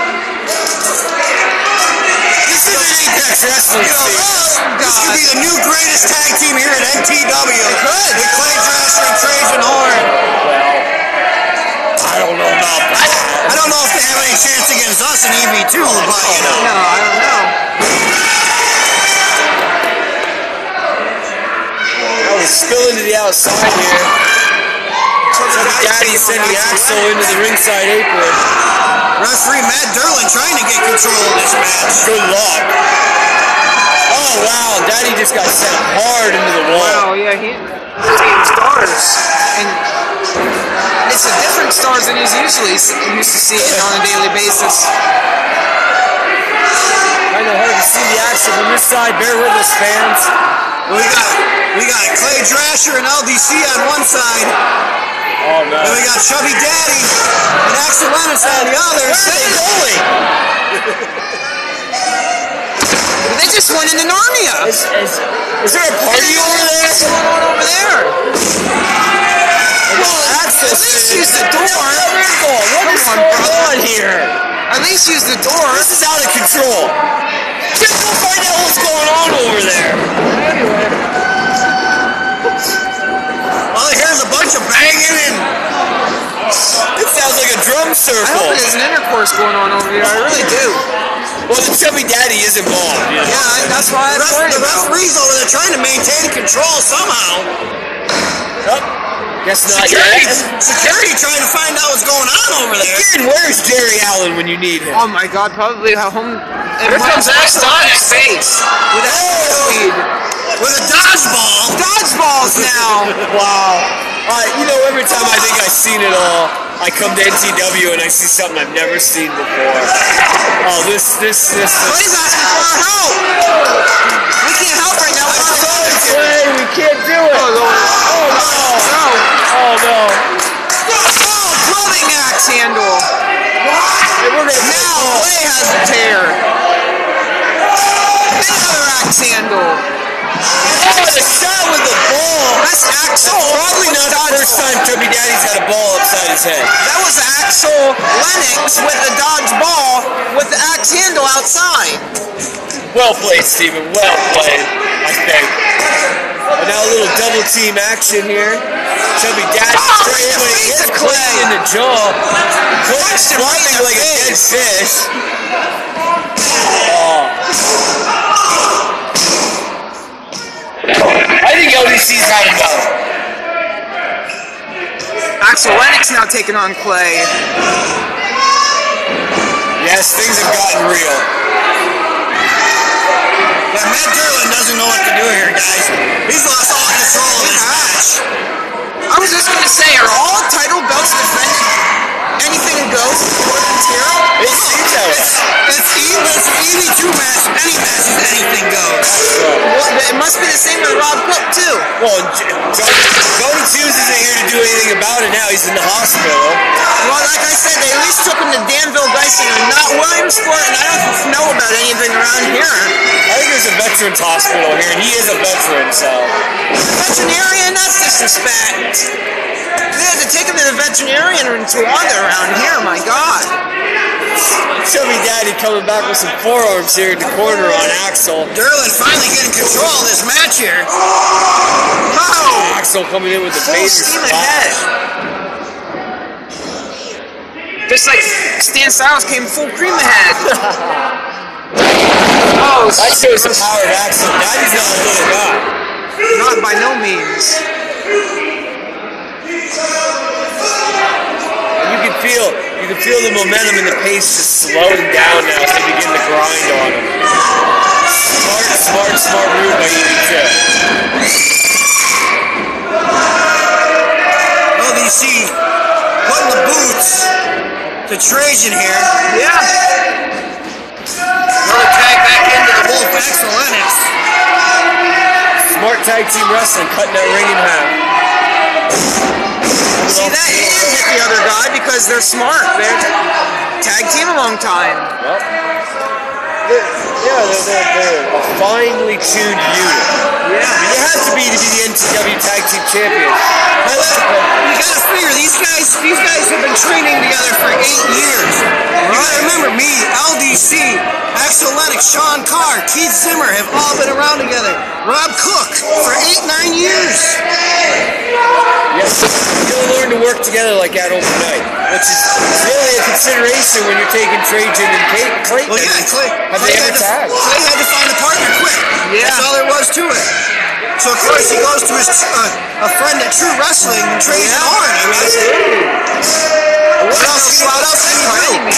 This is an Apex Wrestling You know, station. this could be the new greatest tag team here at NTW. With Clay Drasher and Trajan Horn. I don't know about that. I don't know if they have any chance against us in EV2, but you know. Outside here. Daddy sending Axel into the ringside apron. Referee Matt Derlin trying to get control of this match. Good luck. Oh, wow. Daddy just got sent hard into the wall. Wow, yeah, he, he's stars. And it's a different stars than he's usually used to seeing on a daily basis. Kind of hard to see the action from this side. Bear with us, fans. We got we got Clay Drasher and LDC on one side, Oh, no. and we got Chubby Daddy and Axel Lennox on the other. Where are they going? They just went into Narnia. Is, is, is there a party over there? What's going on over there? Well, Axel at least use the door. No, no, they're going. Is going on here? At least use the door. This is out of control. Just go find out what's going on over there. All I hear is a bunch of banging and It sounds like a drum circle. I hope there's an intercourse going on over here. I really do. Well, the chubby daddy is involved. Yeah, I, that's why I the, the referees over there trying to maintain control somehow. Oh, guess not Security, yet. security trying to find out what's going on over there. Again, where's Jerry Allen when you need him? Oh my God, probably at home. Here comes X-Onyx. face with that speed. With a dodgeball. Dodgeballs now. Wow. Uh, you know, every time I think I've seen it all, I come to NTW and I see something I've never seen before. Oh, this, this, this. this. Clay's asking for our help. We can't help right now. We're Sorry, not Clay, we can't do it. Oh, Lord. Oh, no. Oh, no. Oh, loving axe handle. And we're Now Clay has a tear. Another axe handle. Oh, the shot with the ball. That's Axel. Probably not the first time Chubby Daddy's had a ball upside his head. That was Axel Lennox with the dodge ball with the axe handle outside. Well played, Steven. Well played, I think. And now a little double team action here. Chubby Daddy Oh, straight in the away hits Clay Clay. in the jaw. Clay Punched him flopping like a dead face. fish. Oh. I think LDC's had enough. Axel Lennox now taking on Clay. Yes, things have gotten real. Yeah, Matt Derlin doesn't know what to do here, guys. He's lost all control of this match. I was just gonna say, are all title belts defended? Anything goes according to Tiro? It seems that way. It's, even, it's an EV2 match. Any match is anything goes. Well, it must be the same with Rob Cook too. Well, Jody Hughes isn't here to do anything about it now. He's in the hospital. Well, like I said, they at least took him to Danville Geisinger, not Williamsport, and I don't know about anything around here. I think there's a veterans hospital here, and he is a veteran, so. Veterinarian, that's disrespect. They had to take him to the veterinarian in Toronto around here, my God. Show me Daddy coming back with some forearms here in the corner on Axel. Derlin finally getting control of this match here. Oh, Axel coming in with the full Vader steam ahead. Just like Stan Styles came full cream ahead. Oh, oh, That shows the power of Axel. Daddy's not a little guy. not by no means. You can feel, you can feel the momentum and the pace just slowing down now as they begin to grind on him. Smart, smart, smart move by EV2. LDC putting the boots to Trajan here. Yeah. Another tag back into the Wolf Axel Lennox. Smart tag team wrestling, cutting that ring in half. See that? He didn't hit the other guy because they're smart. They're tag team a long time. Well, they're, yeah, they're, they're, they're a finely tuned unit. Yeah. I mean, you have to be to be the NTW Tag Team Champions. You gotta figure these guys, these guys have been training together for eight years. You gotta remember me, LDC, Axel Lennox, Sean Carr, Keith Zimmer have all been around together. Rob Cook for eight, nine years. Yes, you gotta learn to work together like that overnight, which is really a consideration when you're taking Trajan and Kate, Clayton. Well, yeah, Clay, Have Clay, they had ever to, tagged? Clay had to find a partner quick. Yeah. That's all there was to it. So of course he goes to his uh, a friend at True Wrestling, Trajan Horn. I mean, what else? What else can you do?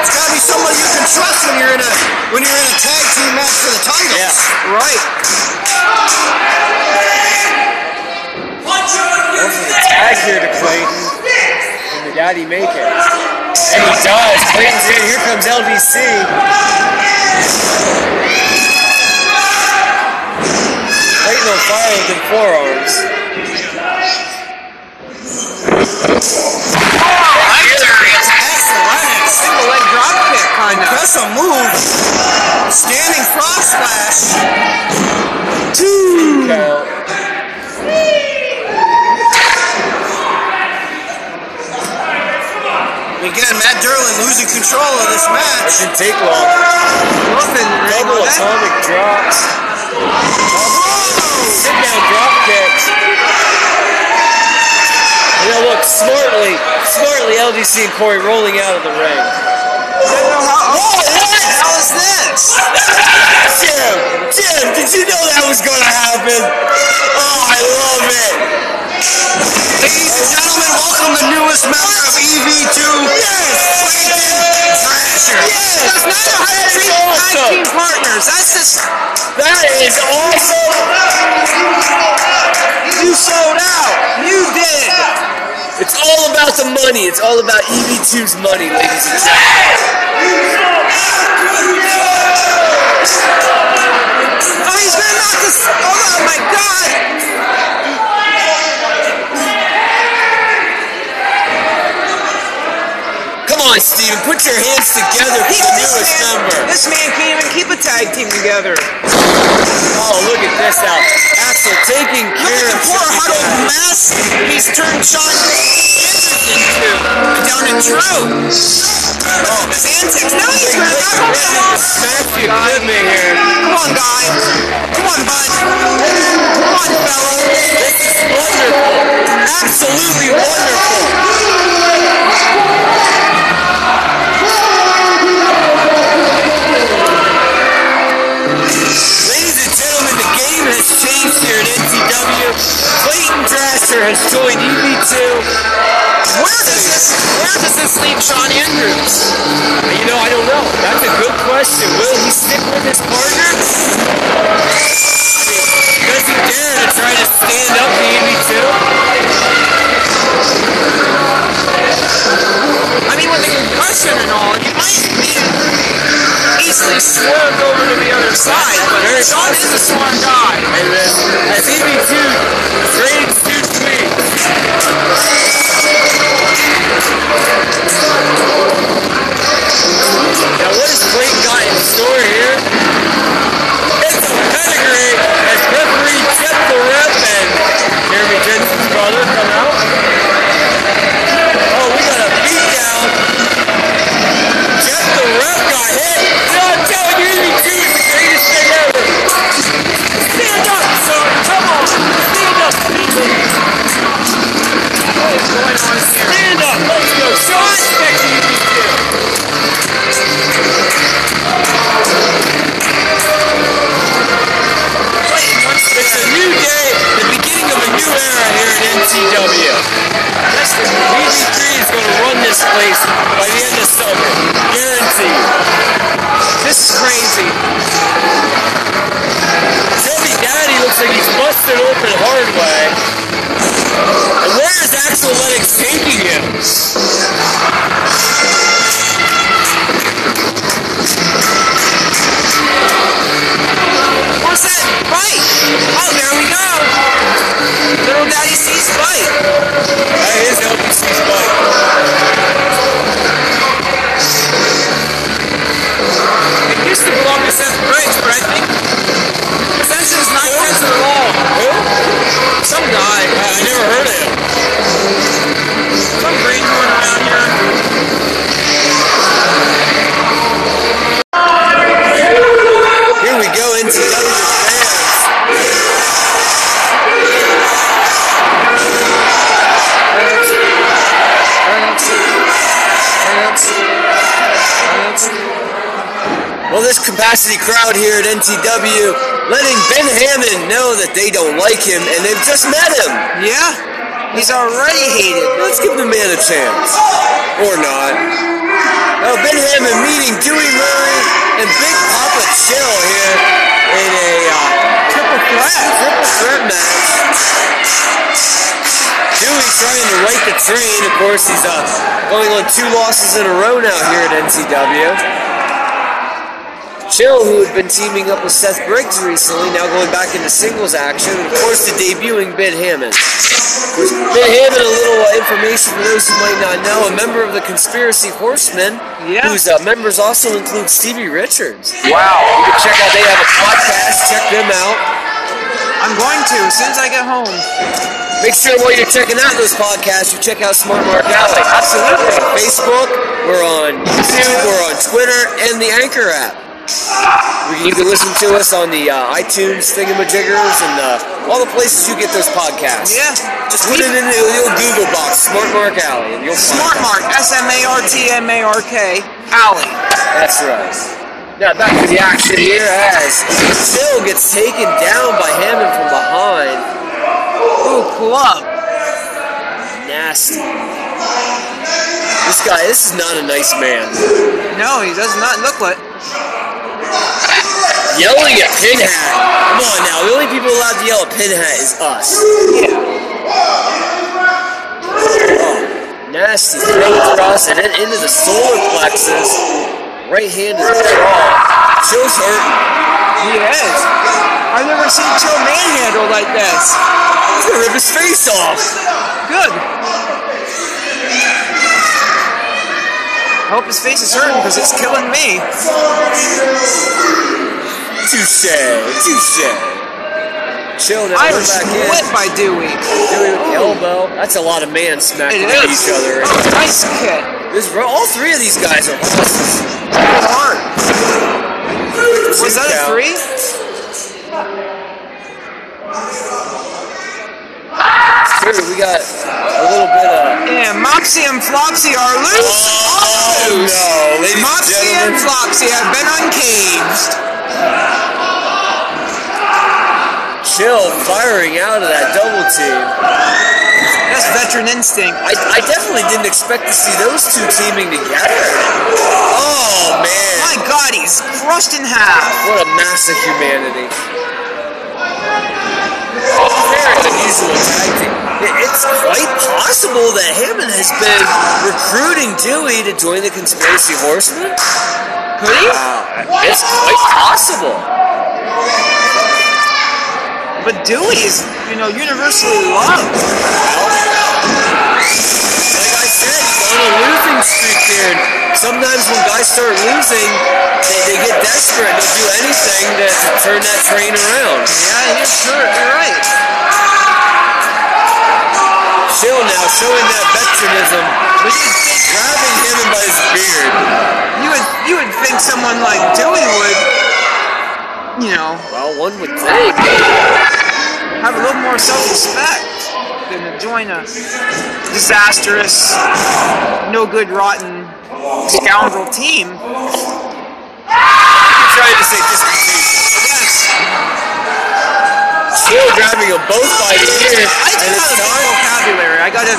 It's gotta be somebody you can trust when you're in a when you're in a tag team match for the titles. Yeah. Right. Goes the tag here to Clayton. Can the daddy make it? And he does. Clayton's in. Here comes LDC. Clayton on fire with them forearms. Axel Single leg drop kick, kind of. That's a move. Standing frog splash. Count. Again, Matt Derlin losing control of this match. Didn't take long. Nothing. Double That- atomic drops. Sit down drop kicks. You know, look, smartly, smartly LDC and Corey rolling out of the ring. I don't know how. Oh, what the hell is this? Jim, Jim, did you know that was gonna happen? Oh, I love it. Ladies and gentlemen, welcome the newest member of EV2. Yes! Clayton Thrasher. That's not how to treat tag team partners. That's just. That is awesome. You sold out. You did. It's all about the money. It's all about EV2's money, ladies and gentlemen. Oh, he's gonna knock this. Oh my God. Hammond, put your hands together for He, the this, newest man, member. this man can't even keep a tag team together. Oh, look at this out. Axel taking Look care at the poor huddled mess he's turned Sean Anderson to down to Drew. Oh, his antics. Now he's gonna knock him off. Smash you good me here. Come on, guy. Come on, bud. Come on, fella. This is wonderful. Absolutely wonderful. Clayton has joined EV2. Where does this where does this leave Sean Andrews? You know, I don't know. That's a good question. Will he stick with his partner? Does he dare to try to stand up the EV2? I mean, with the concussion and all, he might be easily swerved over to the other side. But Sean is a smart guy. And uh, as EV2 trades two. Now what has Clayton got in store here? NCW. EV3 is going to run this place by the end of summer. Guaranteed. This is crazy. Chubby Daddy looks like he's busted open hard way. And where is Axel Lennox taking him? Sees bite. That is capacity crowd here at NTW letting Ben Hammond know that they don't like him and they've just met him. Yeah, he's already hated. Let's give the man a chance. Or not. Now, Ben Hammond meeting Dewey Murray and Big Papa Chill here in a uh, triple threat, triple threat match. Dewey trying to right the train. Of course, he's uh, going on two losses in a row now here at NCW. Chill, who had been teaming up with Seth Briggs recently, now going back into singles action. And of course, the debuting Ben Hammond. Of Ben Hammond, a little uh, information for those who might not know, a member of the Conspiracy Horsemen, Yeah. whose uh, members also include Stevie Richards. Wow. You can check out, they have a podcast, check them out. I'm going to as soon as I get home. Make sure while you're checking out those podcasts, you check out Smart Mark Alley. Absolutely. We're on Facebook, we're on YouTube, we're on Twitter, and the Anchor app. You can listen to us on the uh, iTunes thingamajiggers and uh, all the places you get those podcasts. Yeah. Just put it in the little Google box, Smart Mark Alley, and you'll Smart. Mark. S M A R T M A R K. Alley. That's right. Now back to the action here as Phil gets taken down by Hammond from behind. Ooh, club. Nasty. This guy, this is not a nice man. No, he does not look like. Yelling at Pinhat. Come on now, the only people allowed to yell at Pinhat is us. Yeah. Oh, nasty throw across and then into the solar plexus. Right hand is jaw. Chill's hurting. He is. I've never seen Chill manhandle like this. He's gonna rip his face off. Good. I hope his face is hurting because it's killing me. Touche, touche. Chill now, Irish come back in. whip by Dewey. Doing with the elbow. That's a lot of man smacking at each other. Oh, nice kick. This, all three of these guys are horses. Hard. Was that a three? Here, we got a little bit of. Yeah, Moxie and Flopsy are loose. Oh no, ladies and Moxie and gentlemen. Flopsy have been uncaged. Chill firing out of that double team. That's veteran instinct. I, I definitely didn't expect to see those two teaming together. Oh man, My God, he's crushed in half. what a mass of humanity. Very unusual tag It's quite possible that Hammond has been recruiting Dewey to join the Conspiracy Horsemen. Could he? Wow, it's quite possible. But Dewey is, you know, universally loved. Like I said, he's on a losing streak here. And sometimes when guys start losing, they, they get desperate and they'll do anything to, to turn that train around. Yeah, you're sure. You're right. Chill now, showing that veteeranism, But you'd think, grabbing him by his beard. you would, you would think someone like Dewey would, you know, Well, one would think. have a little more self-respect than to join a disastrous, no good, rotten scoundrel team. I'm trying to say disputation. Yes. Chill grabbing by the ear, I and it's have a time. vocabulary. I gotta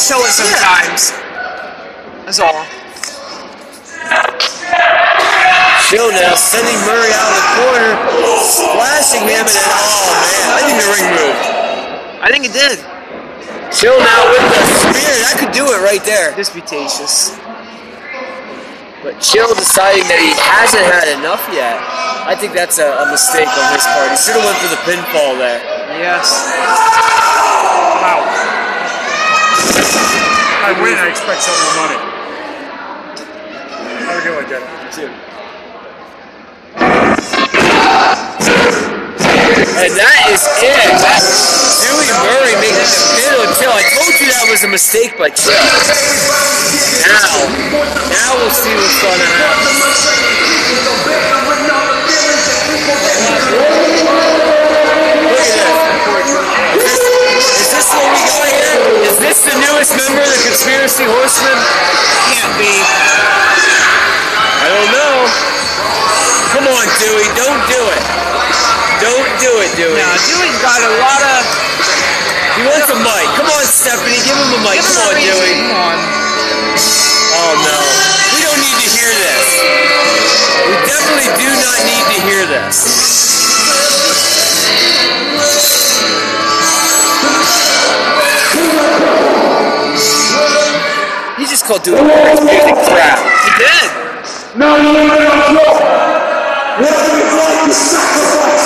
show it sometimes. That's all. Chill now, sending Murray out of the corner, splashing him, and then, oh man, I think the ring moved. I think it did. Chill now with the spear, that could do it right there. Disputatious. But Chill deciding that he hasn't had enough yet. I think that's a, a mistake on his part. He should have went for the pinfall there. Yes. Wow. I win, I expect some more money. Have a good one, Jeff. And that is it. Dewey Murray making the on Chill. I told you that was a mistake by Chill. Now, now we'll see what's going to happen. Is this this the newest member of the Conspiracy Horsemen? Can't be. I don't know. Come on, Dewey, don't do it. Don't do it, Dewey. Now, Dewey's got a lot of. He wants a mic. Come on, Stephanie, give him a mic. Give Come on, reason. Dewey. Come on. Oh no. We don't need to hear this. We definitely do not need to hear this. He just called Dewey Murray's music crap. He did. Now you live in a floor. What is it like to sacrifice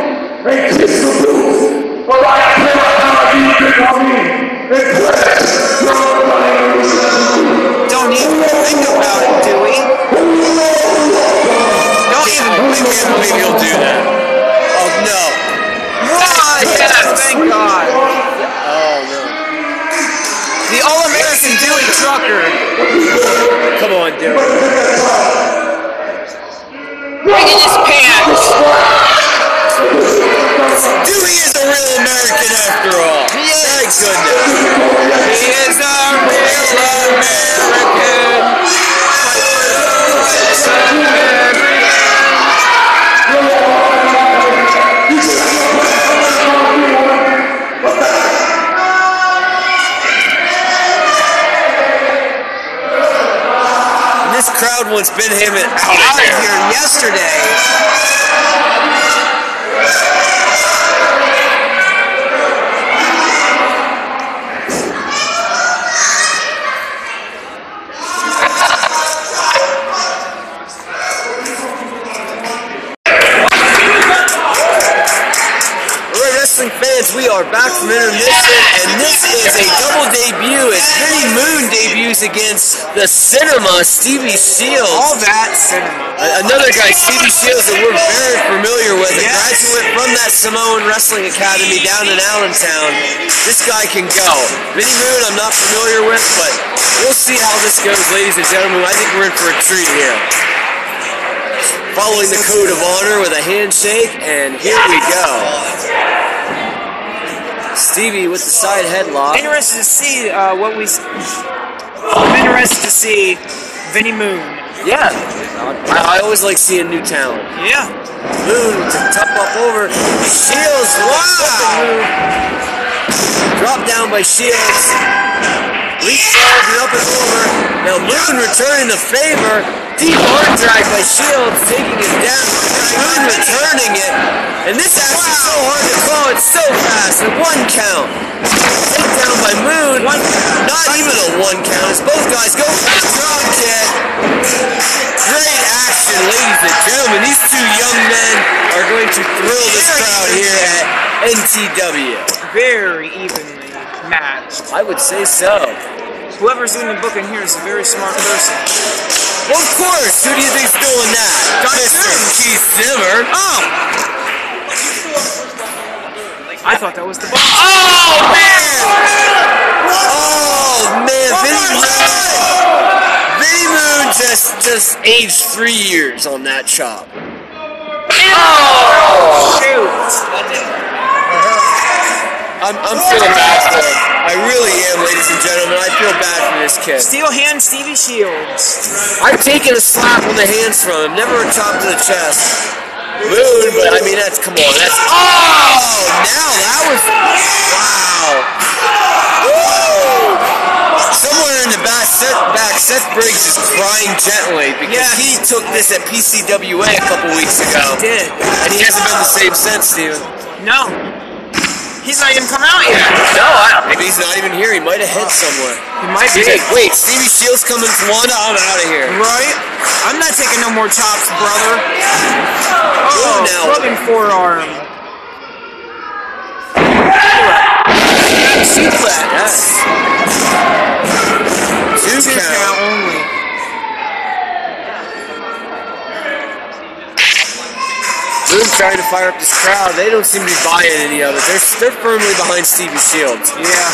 and kiss the boots. For I cannot now you before me and pledge your hallelujah. Don't even think about it, Dewey. Don't even I can't believe he'll do that. Oh no. What? Yes, thank God. Oh no. The All-American Dewey Trucker. Come on, Dewey. Digging his pants. Dewey is a real American after all. He is. Thank goodness. He is a real American. And this crowd wants wants Ben Heyman out of here yesterday. Are back from intermission, and this is a double debut as Vinny Moon debuts against the Cinema, Stevie Shields. All that cinema. Another guy, Stevie Shields, that we're very familiar with, a graduate from that Samoan Wrestling Academy down in Allentown. This guy can go. Vinny Moon, I'm not familiar with, but we'll see how this goes, ladies and gentlemen. I think we're in for a treat here. Following the code of honor with a handshake, and here we go. Stevie with the side headlock. Interested to see uh, what we. I'm interested to see Vinnie Moon. Yeah, I, I always like seeing new talent. Yeah. Moon to top up over. Shields, wow! Drop down by Shields. Leapfrog and up and over. Now Moon returning the favor. Deep arm drag by Shields, taking it down. Moon returning it. And this action's so hard to call. It's so fast. A one count. Takedown by Moon. Not even a one count. As both guys go for the drop kick. Great action, ladies and gentlemen. These two young men are going to thrill this crowd here at NTW. Very evenly matched. I would say so. Whoever's doing the booking here is a very smart person. Well, of course. Who do you think's doing that? Mr. Keith Zimmer. Oh! oh! I thought that was the boss. Oh man! Oh man! Vinny Moon. Vinny Moon just just aged three years on that chop. I'm, I'm feeling bad for him. I really am, ladies and gentlemen. I feel bad for this kid. Steel hand Stevie Shields. I've taken a slap on the hands from him, never a chop to the chest. Moon, but I mean that's come on, that's oh now that was wow. Woo! Somewhere in the back, Seth, back, Seth Briggs is crying gently because Yes. he took this at PCWA a couple weeks ago, He Did. and he hasn't been the same since, Steven. No. He's not even come out yet. No, I, don't maybe he's not even here. He might have hid somewhere. He might be. Like, wait, Stevie Shields coming from. I'm out of here. Right? I'm not taking no more chops, brother. Oh, now. rubbing forearm. Suplex. Yes. Two, Two count. count only. Moon trying to fire up this crowd. They don't seem to be buying any of it. They're, they're firmly behind Stevie Shields. Yeah.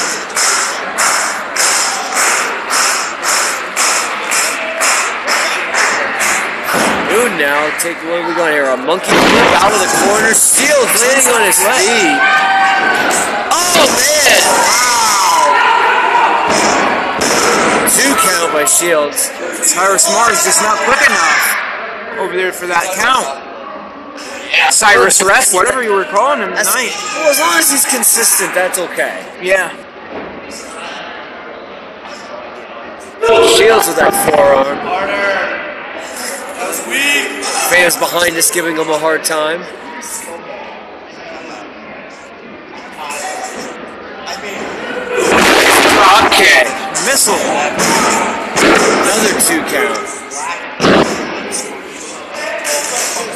Moon now. Take what have we got here? A monkey flip out of the corner. Shields landing on his feet. Oh man! Wow! Two count by Shields. Cyrus Mars just not quick enough over there for that count. Cyrus Ref, whatever you were calling him That's- tonight. well, as long as he's consistent, that's okay. Yeah. Shields with that forearm. Fans behind us giving him a hard time. Okay. Missile. Another two count.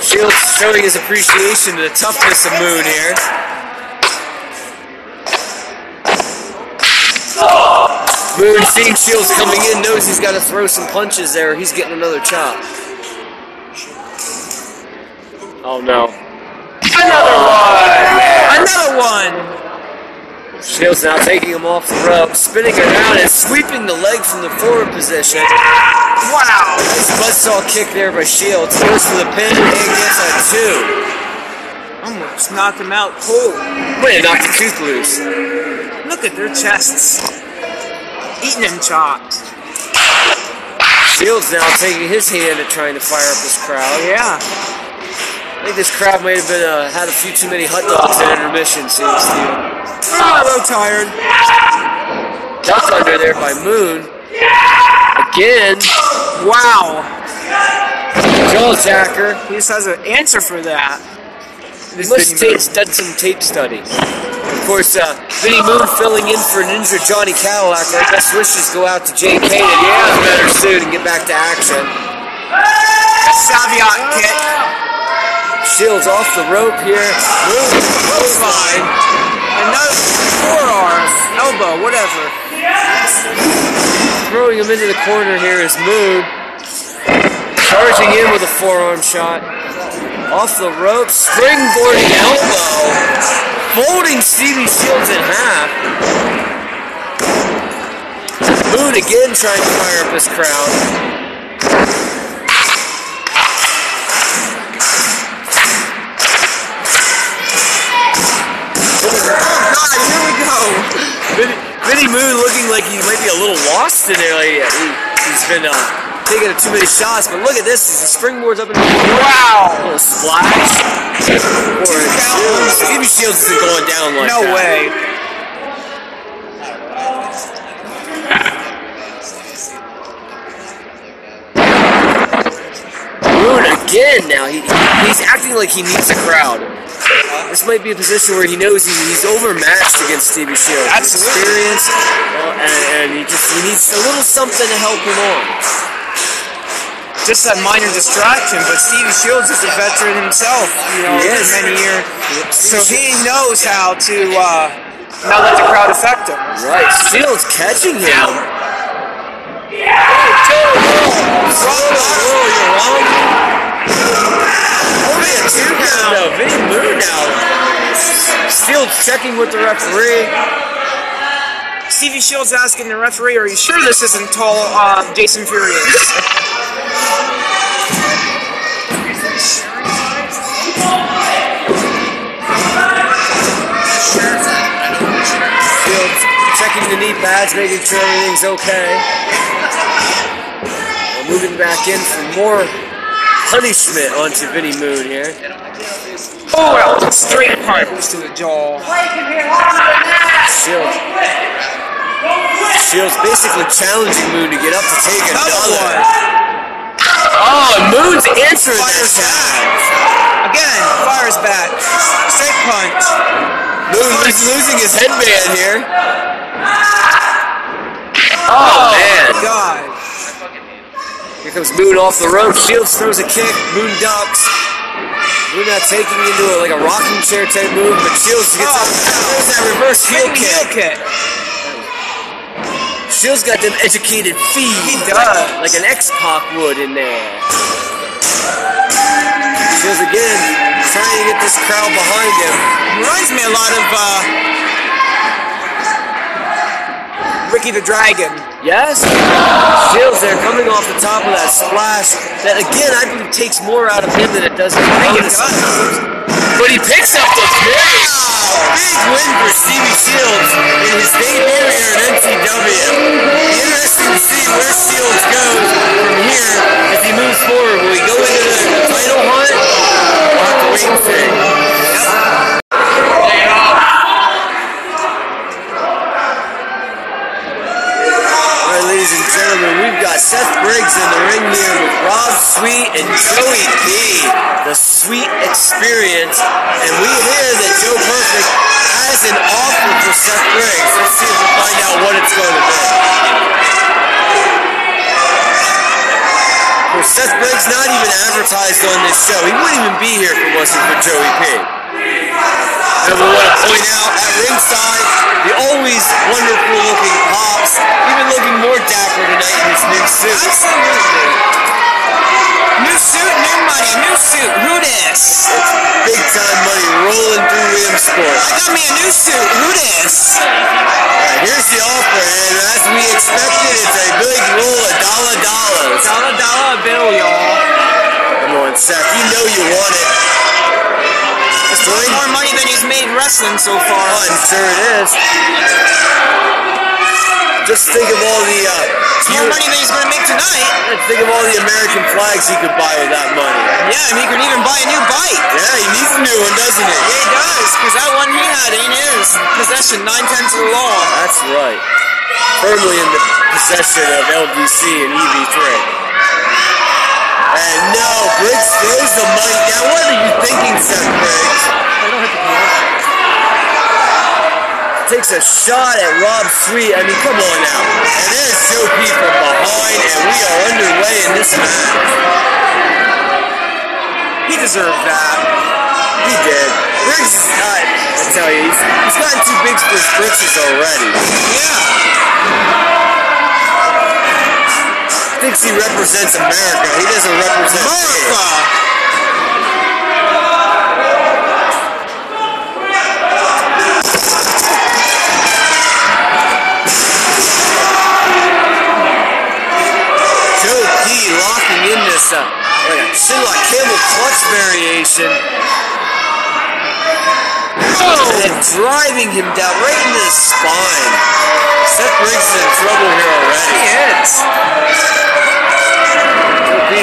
Shields showing his appreciation to the toughness of Moon here. Moon seeing Shields coming in knows he's got to throw some punches there. He's getting another chop. Oh no. Another one! Another one. Shields now taking him off the rope, spinning around and sweeping the leg from the forward position. Wow. Nice buzzsaw kick there by Shields. Goes for the pin and gets a two. Almost knocked him out cold. Wait, knocked the tooth loose. Look at their chests. Eating them chops. Shields now taking his hand at trying to fire up this crowd. Yeah. I think this crowd might have been uh, had a few too many hot dogs at intermission, seeing Steven. Ah, a little tired. Duck under there by Moon. Again. Wow. Jaw jacker. He just has an answer for that. He must have done some tape study. Of course, uh, Vinny Moon filling in for Ninja Johnny Cadillac. Our best wishes go out to Jay Kane and yeah, better soon and get back to action. Savate kick. Shields off the rope here. Moon clothesline. Another forearm, elbow, whatever. Throwing him into the corner here is Moon. Charging in with a forearm shot. Off the rope, springboarding elbow. Folding Stevie Shields in half. Moon again trying to fire up his crowd. Vinny, Moon looking like he might be a little lost in there. Like he, he's been uh, taking too many shots. But look at this. A springboards up in the Wow. little splash. Or Shields isn't going down like No that. way. Moon again now. He, he's acting like he needs a crowd. This might be a position where he knows he, he's overmatched against Stevie Shields. Absolutely. Experience, and, and he just he needs a little something to help him on. Just that minor distraction, but Stevie Shields is a veteran himself, you know, many years. So he knows how to uh, not let the crowd affect him. Right, Shields catching him. Whoa, you're two. Vinny. Still checking with the referee. Stevie Shields asking the referee, "Are you sure this isn't tall uh, Jason Fury?" Checking the knee pads, making sure everything's okay. We're moving back in for more punishment onto Vinnie Moon here. Oh, well, straight punch to the jaw. Shields. Shields basically challenging Moon to get up to take Another one. Oh, Moon's answering Fires challenge. Again, fires back. Straight punch. Moon is losing his headband here. Oh, oh man. God. Here comes Moon off the rope. Shields throws a kick. Moon ducks. Moon not taking into a, like a rocking chair type move, but Shields gets Oh. There's that reverse heel Spinning heel kick. kick. Shields got them educated feet. He does. Like an X-Pac would in there. Shields again trying to get this crowd behind him. Reminds me a lot of uh, Ricky the Dragon. Yes. Shields there coming off the top of that splash. That again, I believe takes more out of him than it does his. But he picks up the big, big win for Stevie Shields in his debut here at NTW. Interesting to see where Shields goes from here as he moves forward. Will he go into the title hunt? We'll have to wait and see. Seth Briggs in the ring with Rob Sweet and Joey P. The Sweet Experience. And we hear that Joe Perfect has an offer for Seth Briggs. Let's see if we find out what it's going to be. Well, Seth Briggs not even advertised on this show. He wouldn't even be here if it wasn't for Joey P. And we want to point out at ringside, the always wonderful looking Pops, even looking more dapper tonight in his new suit. Absolutely. New suit, new money, new suit. Who dis? Big time money rolling through Williamsport. I got me a new suit. Who dis? Alright, here's the offer, and as we expected, it's a big roll of dollar dollars. Dollar dollar bill, y'all. Come on, Seth, you know you want it. It's Join- more money than he's made wrestling so far. I'm sure it is. Just think of all the uh, more money than he's going to make tonight. think of all the American flags he could buy with that money. Yeah, and he could even buy a new bike. Yeah, he needs a new one, doesn't he? Yeah, he does, because that one he had ain't his. Possession, nine tenths of the law. That's right. Firmly in the possession of LDC and EV3. And no, Briggs throws the money down. What are you thinking, Seth Briggs? Takes a shot at Rob Sweet. I mean, come on now. And there's Joe P from behind, and we are underway in this match. He deserved that. He did. Briggs is not, I tell you, he's, he's gotten too big for his britches already. Yeah. Thinks he represents America. He doesn't represent America. Joe locking in this uh, like a Chinlock Camel clutch variation. And then driving him down right into the spine. Seth Briggs is in trouble here already. He is.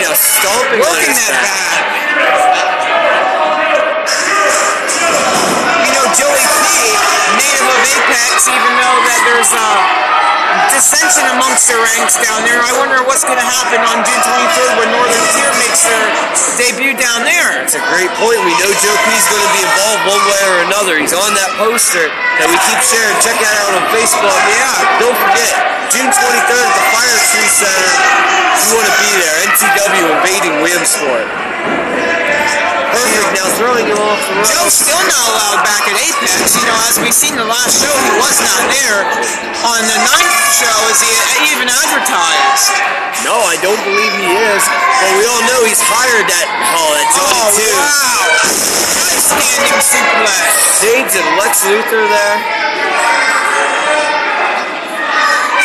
Now stomping on Working his that back. back. You know, Joey P, native of Apex, even though that there's a dissension amongst the ranks down there, I wonder what's going to happen on June 23rd when Northern Tier makes their debut down there. That's a great point. We know Joe P's going to be involved one way or another. He's on that poster that we keep sharing. Check that out on Facebook. Yeah. Don't forget, June 23rd at the Fire Tree Center. If you want to be there, NTW invading Williamsport. Perfect. Now throwing off the. Joe's still not allowed back at Apex. You know, as we've seen the last show, he was not there. On the ninth show, is he even advertised? No, I don't believe he is. But we all know he's hired that hall at Oh, Johnny too. wow. Nice standing suplex. Shades and Lex Luger there.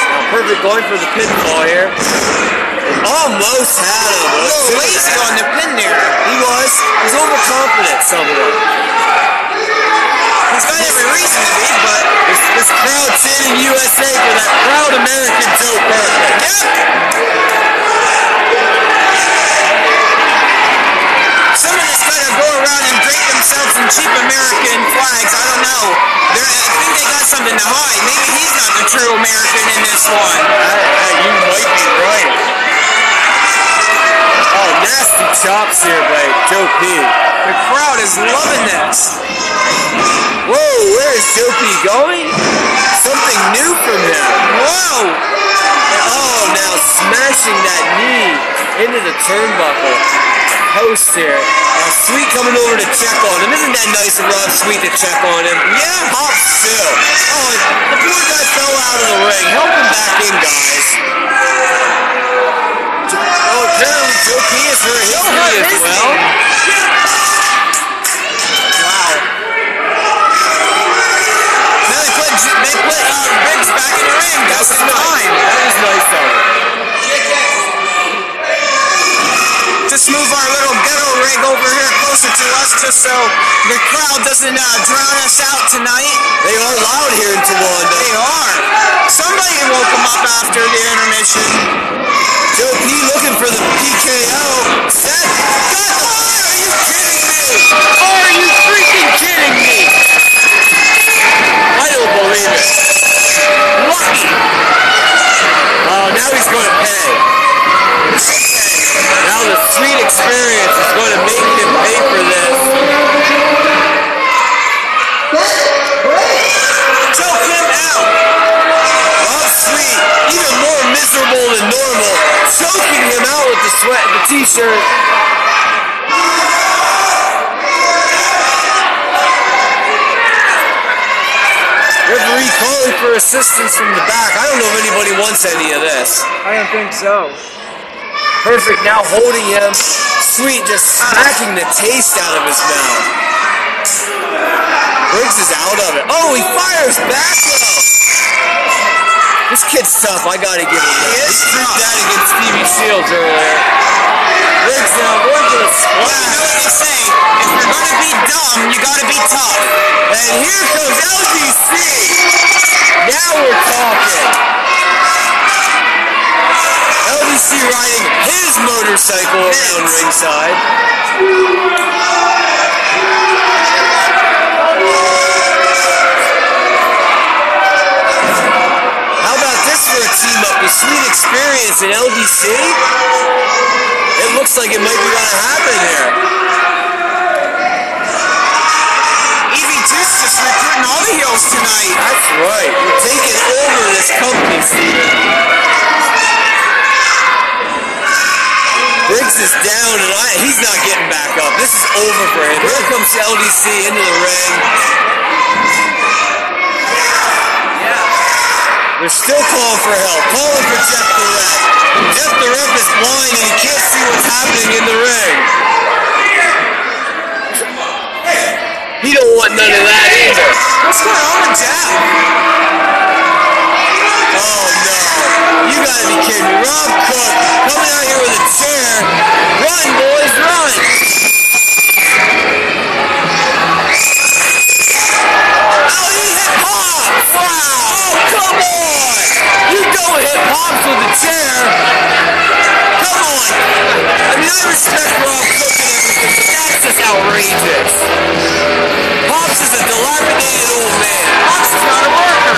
Now, perfect going for the pinfall here. Almost had him. A little lazy on the pin there. He was. He's overconfident somewhat. He's got every reason to be, but This, this crowd chanting USA for that proud American Joe Perfect. yep. Someone that's gonna go around and drape themselves in cheap American flags. I don't know. They're, I think they got something to hide. Maybe he's not the true American in this one. Hey, hey, you might be right. Oh, nasty chops here by P. The crowd is loving this. Whoa, where is P going? Something new from him. Whoa! Oh, now smashing that knee into the turnbuckle. Post here. Now Sweet coming over to check on him. Isn't that nice of Rob Sweet to check on him? Yeah. Hop still. Oh, the poor guy fell out of the ring. Help him back in, guys. Apparently Joe P is hurt his as well. Wow. Now they put, they um, Briggs back in the ring just in time. That was nice of Just move our little ghetto rig over here closer to us just so the crowd doesn't uh, drown us out tonight. They are loud here in Towanda. They are. Somebody woke them up after the intermission. Joe P looking for the PKO. Seth, God, are you kidding me? Are you freaking kidding me? I don't believe it. Lucky. Oh, now he's going to pay. Now the sweet experience is going to make him pay for this. Choke him out. Oh, Rob Sweet, even more miserable than normal, choking him out with the sweat, in the t-shirt. Referee calling for assistance from the back. I don't know if anybody wants any of this. I don't think so. Perfect now holding him. Sweet just smacking the taste out of his mouth. Briggs is out of it. Oh, he fires back though. This kid's tough. I gotta give him that. He proved that against Stevie Shields earlier. Briggs now going for the You know splash. what they say? If you're gonna be dumb, you gotta be tough. And here comes LDC. Now we're talking. LDC riding his motorcycle around ringside. How about this for a team up? The Sweet Experience and LDC? It looks like it might be going to happen here. Evie Deuce just recruiting all the heels tonight. That's right. You're taking over this company, Steven. Briggs is down, and I, he's not getting back up. This is over for him. Here comes LDC into the ring. They're still calling for help, calling for Jeff the Ref. Jeff the Ref is blind and he can't see what's happening in the ring. He don't want none of that either. What's going on with Jeff? Oh no. You gotta be kidding me. Rob Cook coming out here with a chair. Run, boys, run. Oh, hit Pops. Wow. Oh, come on. You hit Pops with a chair. Come on. I mean, I respect Rob Cook but that's just outrageous. Pops is a dilapidated old man. Fox is not a worker.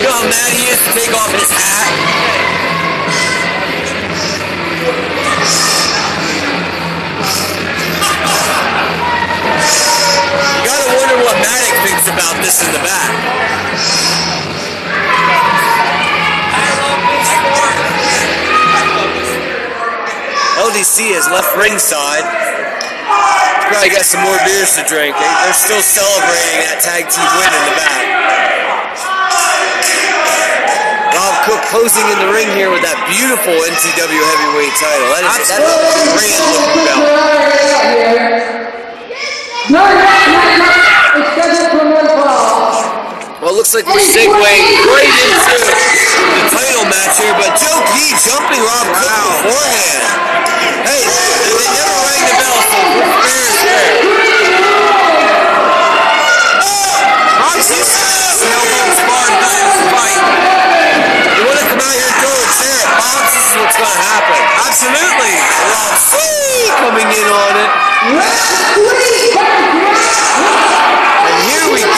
He mad. Take off his hat? Thinks about this in the back. LDC has left ringside. Probably got some more beers to drink. They- They're still celebrating that tag team win in the back. Rob Cook posing in the ring here with that beautiful NTW heavyweight title. That is, that is a great looking belt. Well, it looks like we're segueing right into the title match here, but Joe P jumping Rob Cook beforehand. Hey, they never rang the bell, so fair is fair. Fox used to no holds barred fight. You want to come out here and throw a chair at Fox, this is what's going to happen. Absolutely. Rob C coming in on it. And go.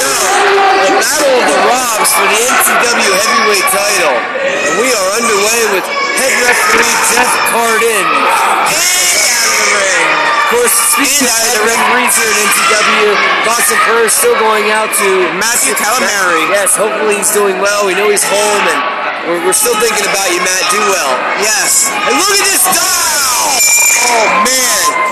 The Battle of the Robs for the NTW Heavyweight title. And we are underway with head referee Jeff Carden. And out of the ring. Of course, speaking of the referees here in NTW, thoughts and prayers still going out to Matthew Calamari. Yes, hopefully he's doing well. We know he's home and we're, we're still thinking about you, Matt. Do well. Yes. And look at this dial! Oh, man.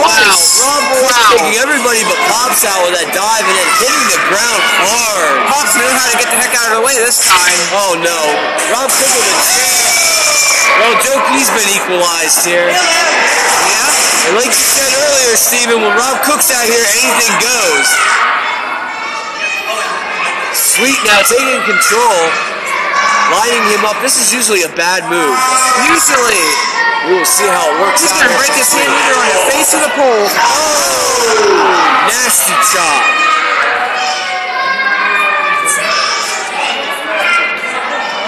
Wow. Rob Cook Wow. taking everybody but Pops out with that dive and then hitting the ground hard. Pops knew how to get the heck out of the way this time. Oh no. Rob Cook with a chair. Well, Joe P's been equalized here. Yeah. And like you said earlier, Steven, when Rob Cook's out here, anything goes. Sweet now taking control. Lining him up. This is usually a bad move. Usually, We will see how it works he's out. gonna break his hand either on the face of the pole. Oh, nasty chop.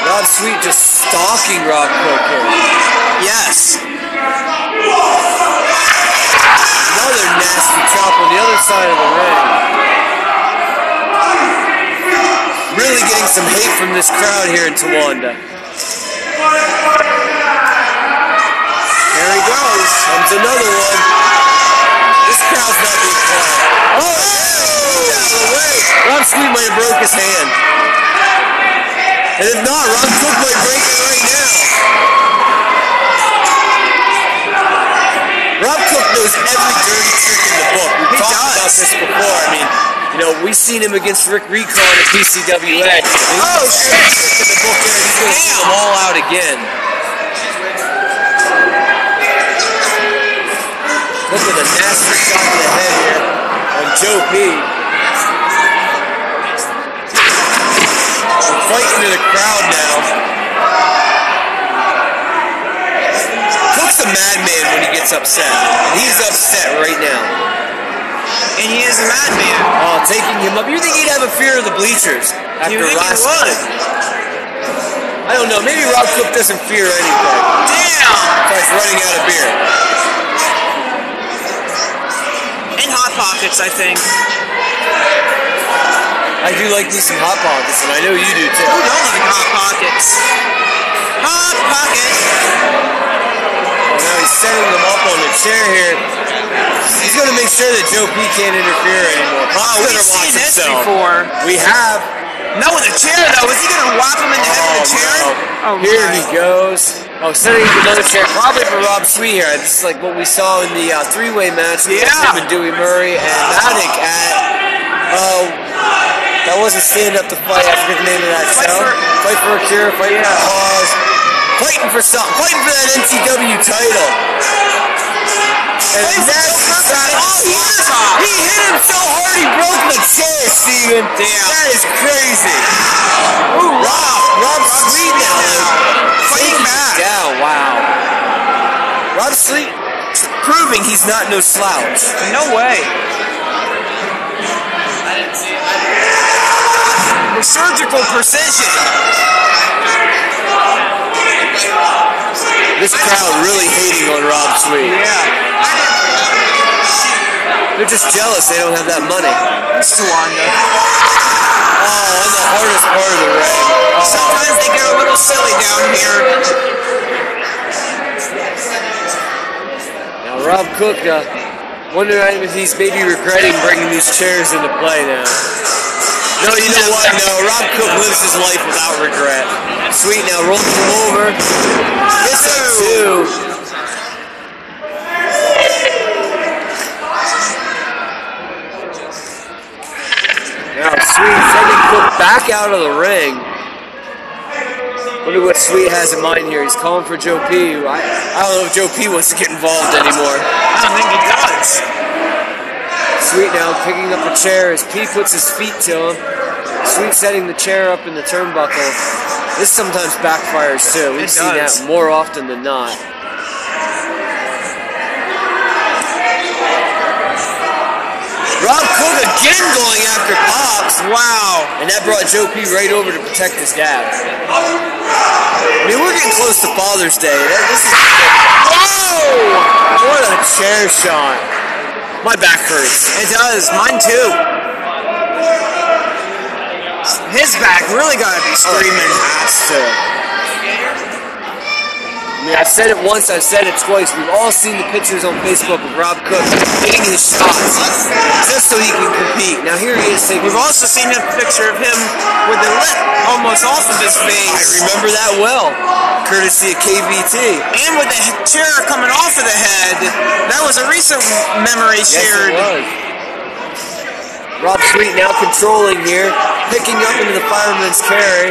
Rob Sweet just stalking Rob here. Yes. Another nasty chop on the other side of the ring. Really getting some hate from this crowd here in Towanda. There he goes. Comes another one. This crowd's not being quiet. Oh, yeah, out of the way. Rob Sweet might have broke his hand. And if not, Rob Cook might break it right now. Rob Cook knows every dirty trick in the book. We've He talked does. about this before. I mean, you know, we've seen him against Rick Recon at PCWA. Oh, shit! The he's going to see them all out again. Look at the nasty shot to the head here on Joe P. We're fighting to the crowd now. Cook's a madman when he gets upset. And he's upset right now. And he is a madman. Oh, taking him up. You think he'd have a fear of the bleachers after You think he would? I don't know. Maybe Rob Cook doesn't fear anything. Damn! Besides running out of beer. And Hot Pockets, I think. I do like me some hot pockets, and I know you do too. Who don't like Hot Pockets? Hot Pocket! Now he's setting them up on the chair here. He's going to make sure that Joe P can't interfere anymore. Oh, we've gonna watch seen this himself. before. We have. No, with a chair though. Is he gonna whop him in the head with a chair? Oh, no. here he goes. Oh, setting up another chair, probably for Rob Sweet here. This is like what we saw in the uh, three-way match with Yeah. him and Dewey Murray and Maddock at. Oh, that wasn't stand up to fight. I forget the name of that Fight show. for- fight for a cure. Fight for a cause. Fighting for something. Fighting for that NTW title. And for that's that- Oh, he, he hit him so hard he broke the chair, Steven. Damn. That is crazy. Ooh, Rob, Rob Sweet now. Fighting back. down. Wow. Rob Sweet proving he's not no slouch. No way. With surgical precision. This crowd really hating on Rob Sweet. Yeah. They're just jealous they don't have that money. It's Towanda. Oh, and the hardest part of the ring. Sometimes they get a little silly down here. Now Rob Cook, uh, wonder if he's maybe regretting bringing these chairs into play now. No, you know what? No, Rob Cook lives his life without regret. Sweet now rolls him over. A two. Now Sweet sending Cook back out of the ring. Wonder what Sweet has in mind here. He's calling for Joe P. I, I don't know if Joe P wants to get involved anymore. I don't think he does. Sweet now picking up a chair as P puts his feet to him. Sweet setting the chair up in the turnbuckle. This sometimes backfires too. We've seen that more often than not. Rob Cook again going after Pops. Wow. And that brought Joe P right over to protect his dad. I mean, we're getting close to Father's Day. That- This is Whoa! What a chair shot. My back hurts. It does. Mine too. His back really gotta be screaming. Has to. I mean, I've said it once, I've said it twice. We've all seen the pictures on Facebook of Rob Cook hitting his shots just so he can compete. Now here he is taking. We've also seen a picture of him with the lip almost off of his face. I remember that well, courtesy of KVT. And with the he- chair coming off of the head. That was a recent memory Yes, shared. it was. Rob Sweet now controlling here, picking up into the fireman's carry,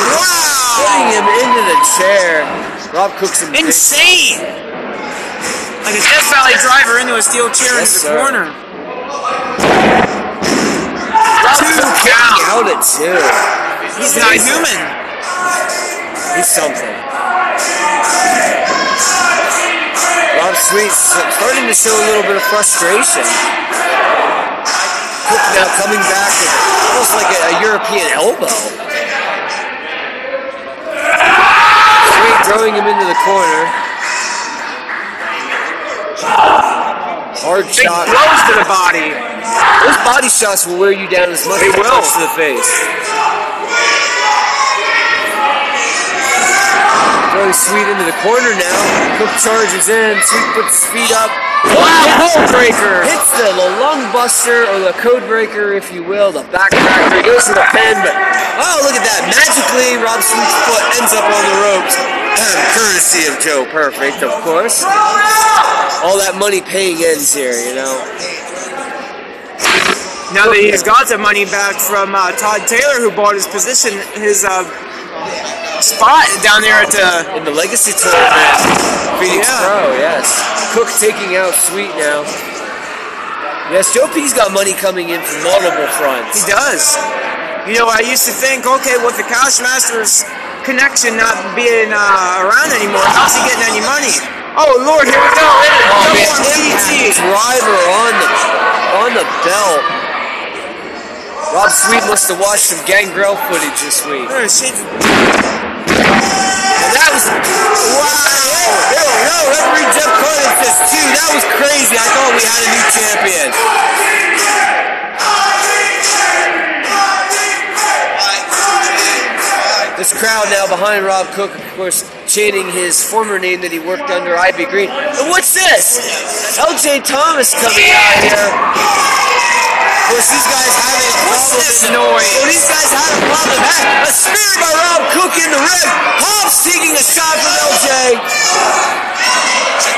putting Wow! him into the chair. Rob Cook's in Insane! Like a Death Valley driver into a steel chair Yes, into the sir. corner. Rob Two Cook kicking count. out at two. He's not human. He's something. Rob Sweet starting to show a little bit of frustration. Cook now coming back almost like a, a European elbow. Throwing him into the corner. Hard Big shot. blows to the body. Those body shots will wear you down as much They as will. to the face. Throwing Sweet into the corner now. Cook charges in. Sweet puts his feet up. Wow, code breaker. Hits the, the lung buster or the code breaker, if you will, the backcracker. He goes to the pin, but oh, look at that. Magically, Rob Sweet's foot ends up on the ropes. Courtesy of Joe Perfect, of course. All that money paying ends here, you know. Now that he's got the money back from uh, Todd Taylor, who bought his position, his uh, spot down there at the. In the Legacy tournament, Phoenix Yeah. Pro, yes. Cook taking out Sweet now. Yes, Joe P's got money coming in from multiple fronts. He does. You know, I used to think, okay, with the Cash Masters connection not being uh, around anymore, how's he getting any money? Oh Lord, here we go. Oh Double man, on driver on the on the belt. Rob Sweet must have watched some Gangrel footage this week. Uh, she- And that was wow. No, no, referee Jeff Carden says two. That was crazy. I thought we had a new champion. This crowd now behind Rob Cook, of course, chanting his former name that he worked under, Ivy Green. And what's this? LJ Thomas coming out here. Of course, these guys having a problem. this in- noise? Well, these guys had a problem. Had a spear by Rob Cook in the ring. Hobbs taking a shot from LJ.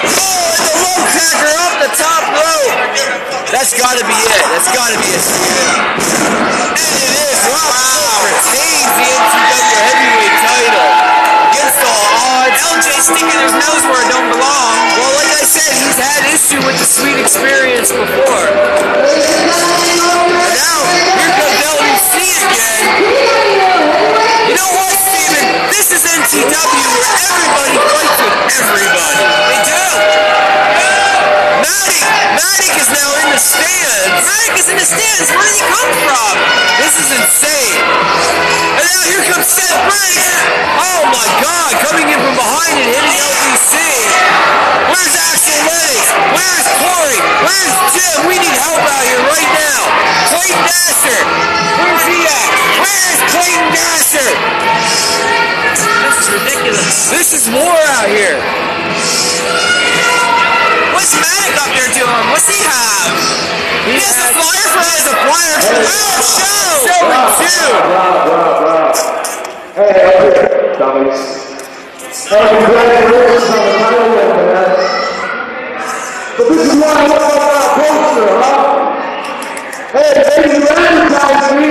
Oh, and the low cracker up the top rope. That's got to be it. That's got to be spear. And it is. Rob Cook retains the NTW heavyweight title against all odds. LJ sticking his nose where it don't belong. Well, like I said, he's had issue with the sweet experience before. Now, here comes LDC again. You know what, Steven? This is NTW where everybody fights with everybody. They do. Matic, Matic is now in the stands. Matic is in the stands. Where did he come from? This is insane. And now here comes Seth Briggs. Oh my God, coming in from behind and hitting LDC. Where's Axel Lennox? Where's Corey? Where's Jim? We need help out here right now. Clayton Dasher. Where's he at? Where's Clayton Dasher? This is ridiculous. This is war out here. What's Matic up there doing? What's he have? He has a flyer for He has a flyer for Oh, show. Show and two. Bravo, bravo, bravo. Hey, dummies. Hey, congratulations on the title win, man. But this is why I love our poster, huh? Hey, maybe you advertise me.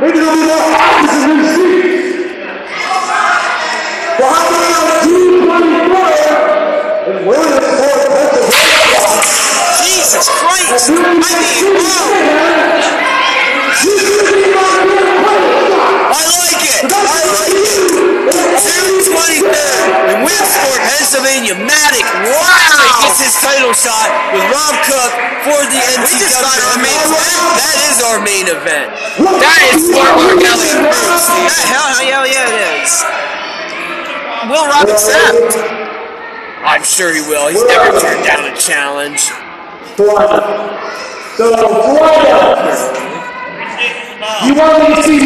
Maybe there'll be more offices in seats. Well, how about on June 23rd in Williamsport, Pennsylvania? Jesus Christ. I mean, wow. You should be my good. I like it. I like it. June 23rd in Williamsport, Pennsylvania. Matic wow. gets his title shot with Rob Cook for the NTW. just got our main event. That is our main event. That is Smart Mark Elliott proof, Hell, hell yeah, yeah, it is. Will Rob accept? I'm sure he will. He's never turned down a challenge. Florida. So, Florida, you want me to see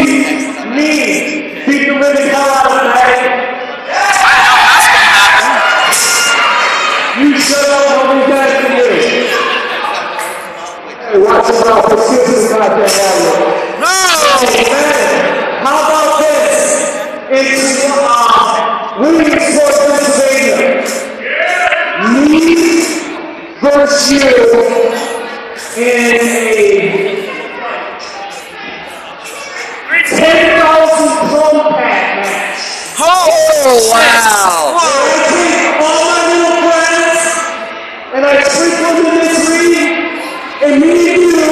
me beat the living hell out of Matic? You shut up when we guys can do. Hey, watch your mouth. Let's get this goddamn audio. No! Man, how about this? It's uh, Williamsport, Pennsylvania. Me you in a 10,000 drum pack match. Oh, wow. I take all my little friends and I sprinkle them in this ring, and me and you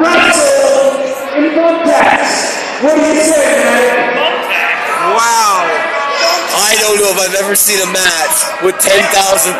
wrestle in packs. What do you say, man? I don't know if I've ever seen a match with 10,000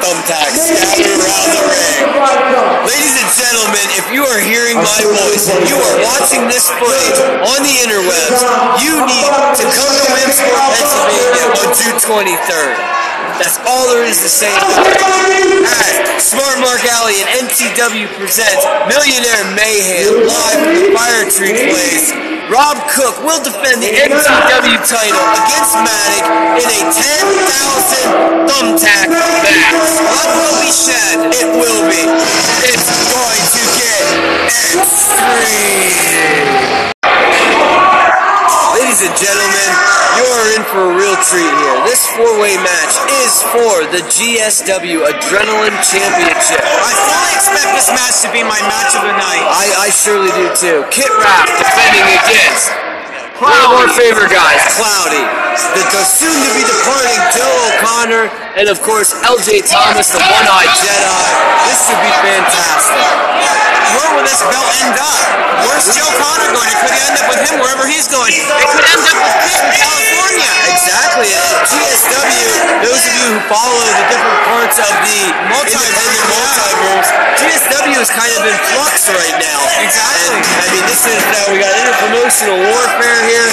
thumbtacks scattered around the ring. Ladies and gentlemen, if you are hearing my voice and you are watching this footage on the interwebs, you need to come to Williamsport, Pennsylvania on June 23rd. That's all there is to say. As Smart Mark Alley and NTW presents Millionaire Mayhem live from the Firetree Place. Rob Cook will defend the NTW title against Matic in a 10,000 thumbtack match. Blood will be shed. It will be. It's going to get extreme. Ladies and gentlemen, you are in for a real treat here. This four-way match is for the GSW Adrenaline Championship. I fully expect this match to be my match of the night. I, I surely do too. Kit Rapp defending against one of our favorite guys, Cloudy. The, the soon-to-be departing Joe O'Connor, and of course LJ Thomas, the one-eyed Jedi. This should be fantastic. Where will this belt end up? Personal uh, warfare here.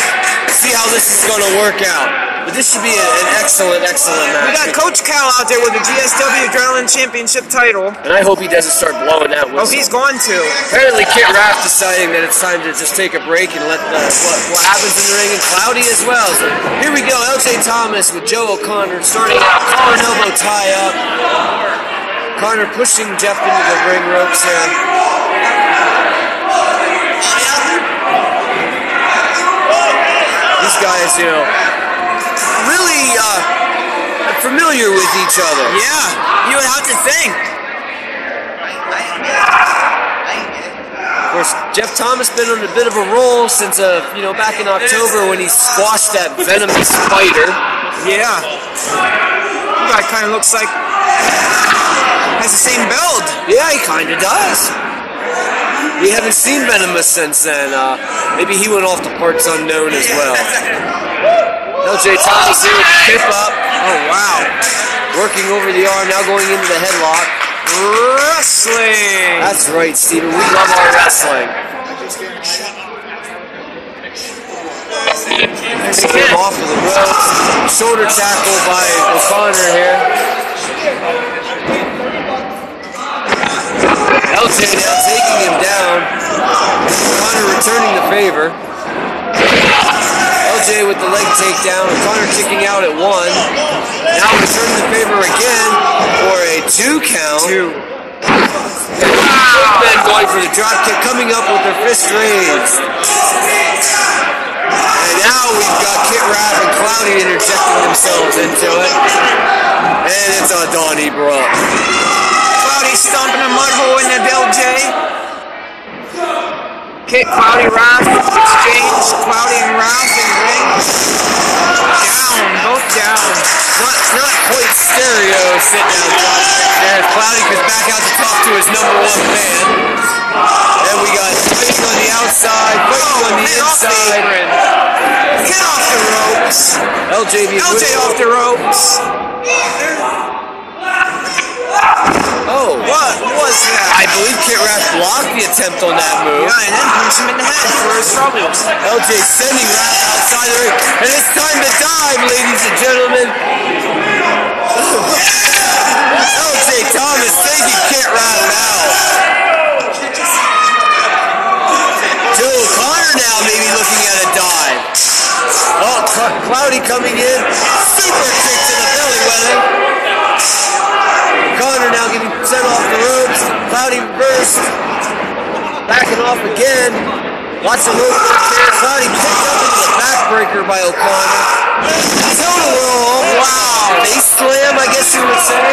See how this is going to work out. But this should be a- an excellent, excellent match. We got Coach Cal out there with the GSW Adrenaline Championship title. And I hope he doesn't start blowing that Oh, whistle. he's going to. Apparently, Kit Raff deciding that it's time to just take a break and let the, what, what happens in the ring and Cloudy as well. So here we go, LJ Thomas with Joe O'Connor starting out, collar and elbow tie up. Connor pushing Jeff into the ring ropes here. These guys, you know, really uh, familiar with each other. Yeah, you would have to think. Of course, Jeff Thomas been on a bit of a roll since, uh, you know, back in October when he squashed that venomous spider. Yeah. That guy kind of looks like has the same build. Yeah, he kind of does. We haven't seen Venomous since then. Uh, maybe he went off to parts unknown as well. LJ Thomas here with the tip up. Oh wow. Working over the arm, now going into the headlock. Wrestling. That's right, Steven. We love our wrestling. Off of the ropes. Shoulder tackle by O'Connor here. LJ now taking him down. O'Connor returning the favor. LJ with the leg takedown. O'Connor kicking out at one. Now returning the favor again for a two count. Two. Both men going for the drop kick, coming up with their fist raised. And now we've got Kit Raff and Cloudy interjecting themselves into it. And it's a Donnie Brook. Cloudy stomping a mud hole in the LJ. Kick Cloudy Ralph exchange. Cloudy and Ralph in the ring. Down, both down. Not, not quite stereo sit down drop kick there. Cloudy goes back out to talk to his number one fan. And we got Fink on the outside, Fink oh, on the Hit off the inside. apron. Hit off the ropes. LJ being LJ off the ropes. Oh, What was that? I believe Kit Raff blocked the attempt on that move. Yeah, and then punch him in the head for his troubles. LJ sending Raff outside the ring. And it's time to dive, ladies and gentlemen. LJ Thomas taking Kit Raff out. Joe O'Connor now maybe looking at a dive. Oh, Cloudy coming in. Super kick to the belly weather. Connor now getting sent off the ropes. Cloudy reversed. Backing off again. Lots of rope work there. Cloudy picked up into the backbreaker by O'Connor. Total roll. Wow. Face slam, I guess you would say.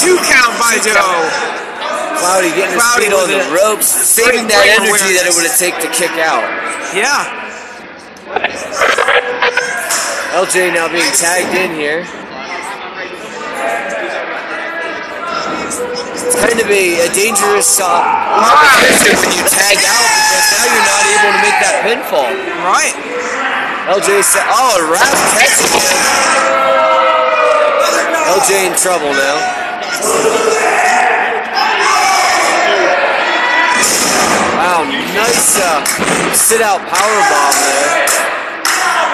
Two count by Joe. Cloudy getting his feet on the it. ropes, saving that energy that it would have taken to kick out. Yeah. LJ now being tagged in here. It's kind of a, a dangerous uh, proposition when you tag out because now you're not able to make that pinfall. Right. LJ said, oh, a rap catching him. LJ in trouble now. Wow, nice uh, sit out power bomb there.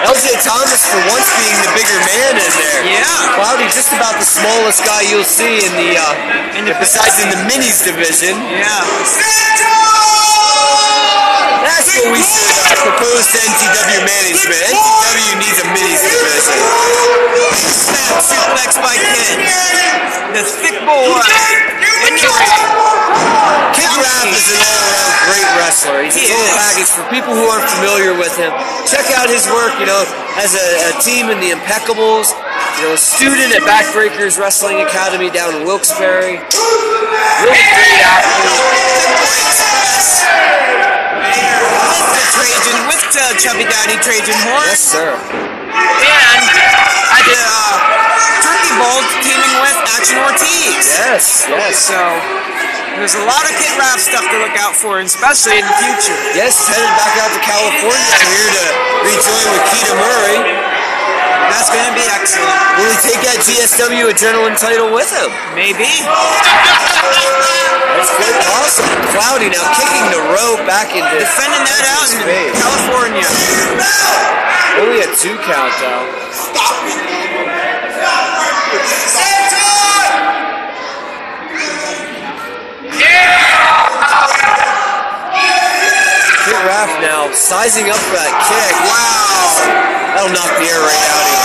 LJ Thomas for once being the bigger man in there. Yeah. Cloudy just about the smallest guy you'll see in the, uh, in the besides in the minis division. Yeah. What we should uh, propose to NTW management. NTW needs a mini division. Snap suplex by Kid. The thick boy. Kid Raff is an all-around great wrestler. He's a He total is. package for people who aren't familiar with him. Check out his work. You know, as a, a team in the Impeccables. You know, a student at Backbreakers Wrestling Academy down in Wilkes-Barre. Really great athlete. Trajan, with the Chubby Daddy Trajan horn. Yes, sir. And at the uh, Turkey Bowl teaming with Action Ortiz. Yes, yes. So there's a lot of Kid Rap stuff to look out for, and especially in the future. Yes, headed back out to California here to rejoin with Keita Murray. That's gonna be excellent. Will he take that GSW Adrenaline title with him? Maybe. That's quite possible. Cloudy now kicking the rope back into Defending that out in Space. California. Only a two count though. Kit Raff now sizing up for that kick. Wow. That'll knock the air right out of you.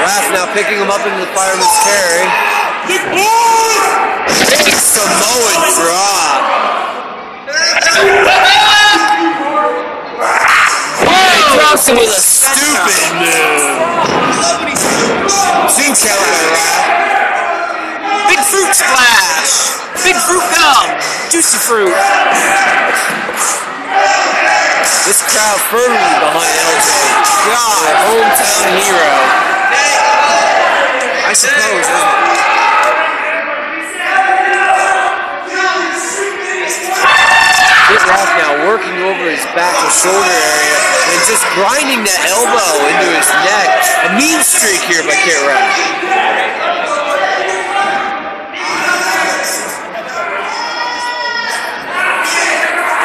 Raff now picking him up into the fireman's carry. Big Samoan drop. Drops him with a stupid move. Two count by Raff. Big fruit splash. Big fruit gum. Juicy fruit. This crowd firmly behind LJ. God, hometown hero. I suppose. isn't it? Raff now working over his back and shoulder area and just grinding that elbow into his neck. A mean streak here by Kit Raff.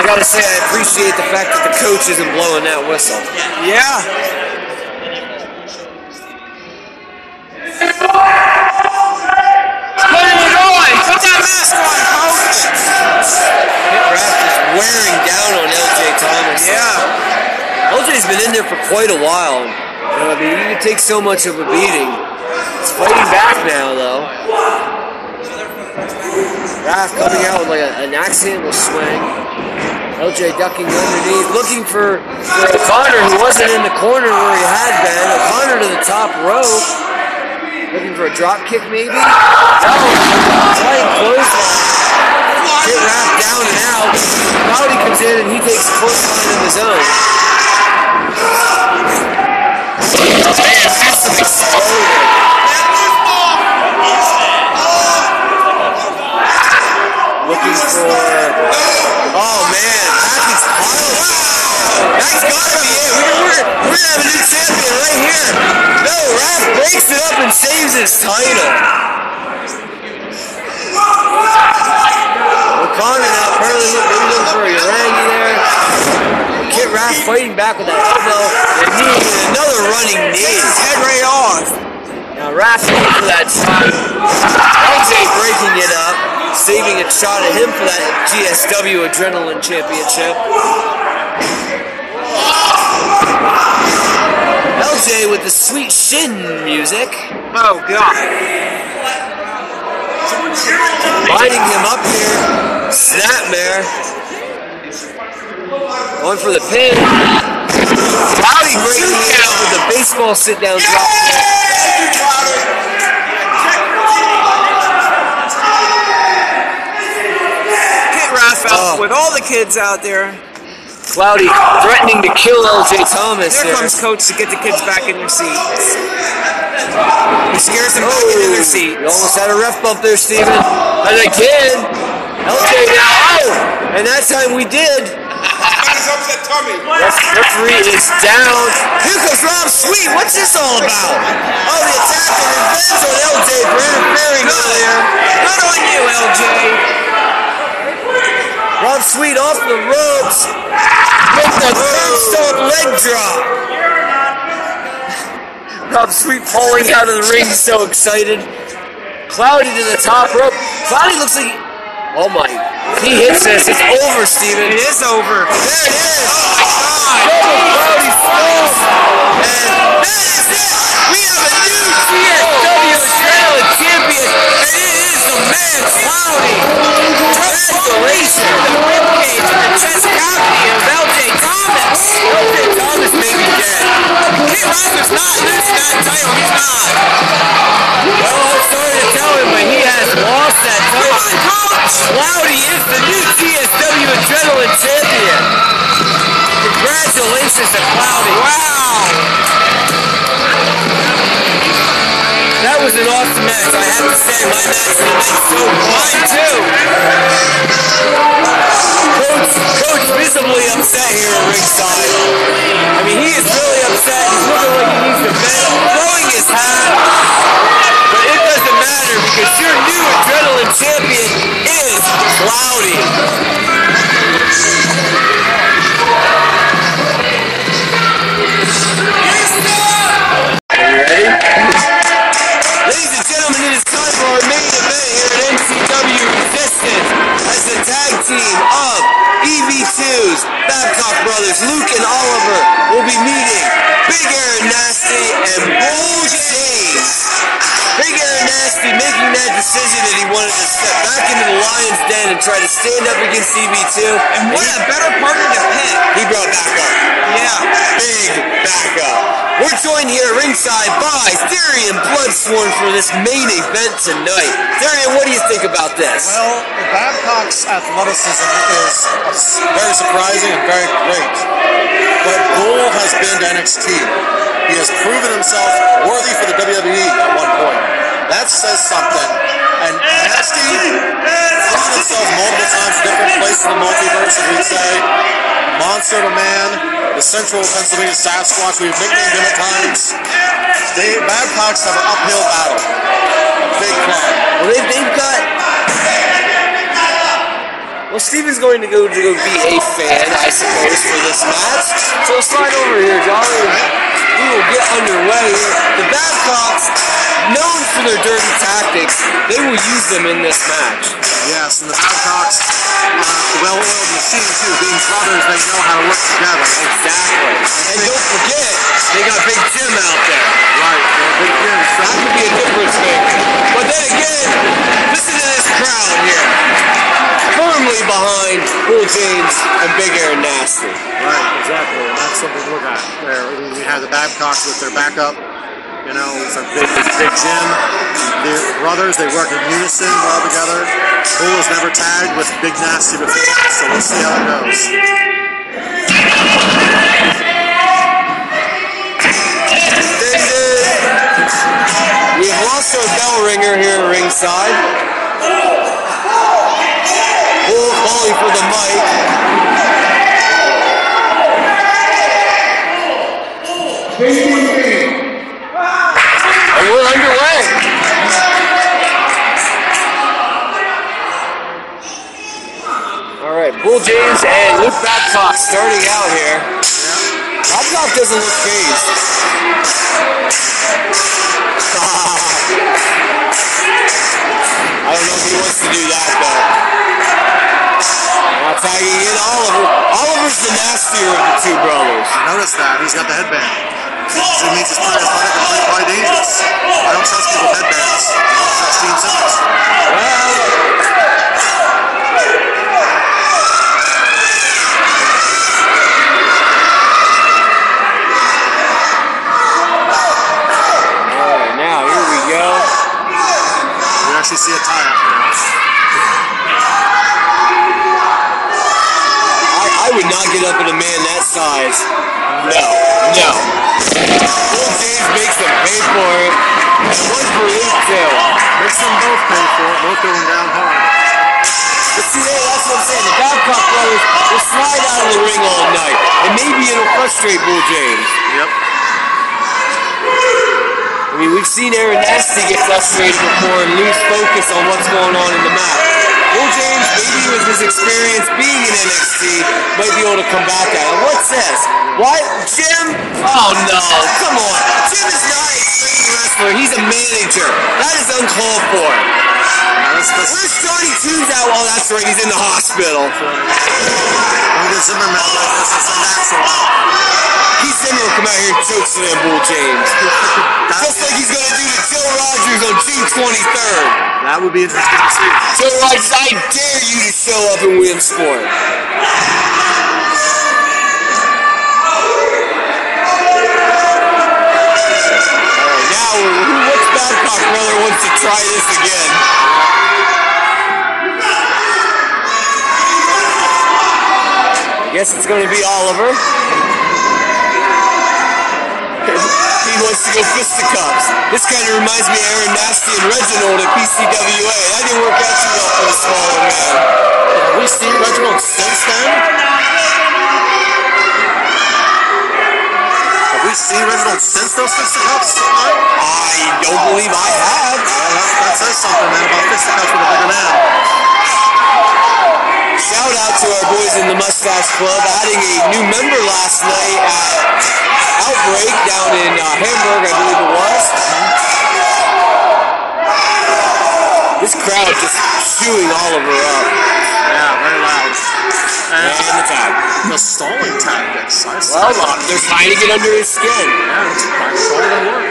I gotta say, I appreciate the fact that the coach isn't blowing that whistle. Yeah. Put it on. Put that mask on, coach. Is wearing down on LJ Thomas. Yeah. LJ's been in there for quite a while. You know, I mean, you can take so much of a beating. He's fighting back now, though. Raff coming out with like a, an accidental swing. LJ ducking underneath, looking for, for O'Connor, who wasn't in the corner where he had been. Connor to the top rope. Looking for a drop kick, maybe? No. Flying clothesline. Kit Raff down and out. Cloudy comes in and he takes a clothesline of his own. Man, Looking for. Oh man, Matthew's pile. That's gotta be it. We're, we're, we're gonna have a new champion right here. No, Raph breaks it up and saves his title. O'Connor now apparently maybe looking for a Uranage there. Kit Raff fighting back with that elbow and knee, and another running knee. Head right off. Now Raff looking for that shot. LJ breaking it up, saving a shot at him for that GSW Adrenaline Championship. LJ with the sweet shin music, Oh god. lining him up here. Snapmare. Going for the pin. Cloudy breaking it up with the baseball sit down drop. Kit Oh. with all the kids out there. Cloudy threatening to kill LJ Thomas There here. comes coach to get the kids back in their seats. He scares them back in their oh, seats. You almost had a ref bump there, Steven. And again, LJ now out. And that time we did. Ref- referee is down. Here comes Rob Sweet. What's this all about? Oh, the attack of revenge on LJ for interfering earlier. Good on you, LJ. Rob Sweet off the ropes. With the turnstile leg drop. Rob Sweet falling out of the ring, so excited. Cloudy to the top rope. Cloudy looks like. Oh my. He hits this, it's over, Steven. It is over. There it is. Oh my oh Double Cloudy Skulls. And that is it. We have a new CSW Adrenaline champion. Man Cloudy. Congratulations. The ribcage and the chest cavity of LJ Thomas. LJ Thomas may be dead. Raff is not losing that title. He's not. Well, I'm sorry to tell him, but he has lost that title. Cloudy is the new CSW Adrenaline champion. Congratulations to Cloudy. Wow. That was an awesome match. I have to say, my match would have been so mine too. Coach, Coach visibly upset here at ringside. I mean, he is really upset. He's looking like he needs to vent, throwing his hat. But it doesn't matter because your new adrenaline champion is Cloudy. EV2s, Babcock Brothers, Luke and Oliver will be meeting Big Aaron Nasty and Bull James. Decision that he wanted to step back into the Lion's Den and try to stand up against EV2. And what a better partner to pick. He brought backup. Yeah. Big backup. We're joined here ringside by Theory and Bloodsworn for this main event tonight. Theory, what do you think about this? Well, Babcock's athleticism is very surprising and very great. But Bull has been to NXT. He has proven himself worthy for the WWE at one point. That says something. And Nasty proven himself multiple times in different places in the multiverse, as we'd say. Monster Man, the Central Pennsylvania Sasquatch, we've nicknamed him at times. They, Babcocks have an uphill battle. Big climb. Well, they, they've got. Well, Steven's going to go to go be a fan, I suppose, for this match. So slide over here, Johnny. We will get underway here. The Babcocks, known for their dirty tactics, they will use them in this match. Yes, and the Babcocks, uh, well-oiled machine too. Being brothers, they know how to work together. Exactly. And don't forget, they got Big Jim out there. Right. Well, big Jim. That could be a difference maker. But then again, listen to this crowd here. Firmly behind Bull James and Big Aaron Nasty. Right, exactly. And that's something to look at. There, we have the Babcocks with their backup. You know, it's a big, big Jim. The brothers, they work in unison well together. Bull has never tagged with Big Nasty before, so we'll see how it goes. We've lost our bell ringer here at ringside. Bull for the mic. And we're underway. All right, Bull James and Luke Babcock starting out here. Babcock doesn't look phased. I don't know if he wants to do that though. Now tagging in Oliver. Oliver's the nastier of the two brothers. Notice that. He's got the headband. So it means he's pretty athletic and pretty, probably dangerous. I don't trust people with headbands. I don't trust Gene Simmons. Well, all right, now here we go. We actually see a tie-up now. I, I would not get up at a man that size. No, no. Bull James makes them pay for it. And one for Luke too. Makes them both pay for it. Both going down hard. But see, hey, that's what I'm saying. The Babcock brothers will slide out of the ring all night. And maybe it'll frustrate Bull James. Yep. I mean, we've seen Aaron Nasty get frustrated before and lose focus on what's going on in the match. Bull James, maybe with his experience being in NXT, might be able to combat that. And what's this? What? Jim? Oh no, come on. Jim is not a trained wrestler. He's a manager. That is uncalled for. Now, that's, that's, Where's Johnny Two's at? Oh, that's right. He's in the hospital. don't get Zimmerman He's come out here and choke slam Bull James. Just like he's going to do to Joe Rogers on June 23rd. That would be interesting to see. Joe Rogers, I dare you to show up in Williamsport. Alright, now we're- who, Babcock brother wants to try this again? I guess it's going to be Oliver. he wants to go fisticuffs. This kind of reminds me of Aaron Nasty and Reginald at PCWA. That didn't work out too well for the smaller man. Have we seen Reginald since then? Have we seen Reginald since those fisticuffs? I don't believe I have. Well, that, that says something, man, about fisticuffs with a bigger man. Shout out to our boys in the Mustache Club adding a new member last night at Outbreak down in uh, Hamburg, I believe it was. This crowd just chewing Oliver up. Yeah, very loud. And And the tag. the stalling tactics. I. Well, uh, they're trying to get under his skin. yeah, it's it's all gonna work.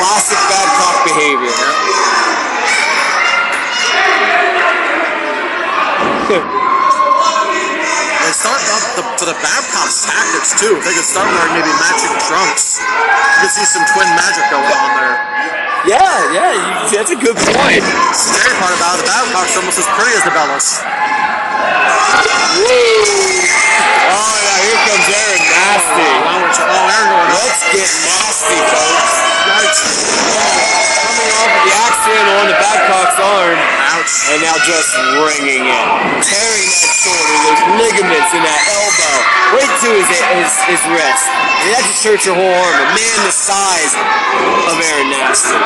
Classic Babcock behavior. They start up the, to the Babcock's tactics too. They could start wearing maybe matching trunks, you could see some twin magic going on there. Yeah, yeah, you, that's a good point. The Scary part about it, the Babcock's almost as pretty as the Bellas. Whoa. Oh, now here comes Aaron Nasty. Oh, we're oh, Aaron going. Let's get nasty, folks. Yikes. Coming off of the axe handle on the Babcock's arm, Ouch. and now just ringing it. Tearing that shoulder, those ligaments in that elbow, right to his, his, his wrist. And that just hurts your whole arm. A man the size of Aaron Nasty.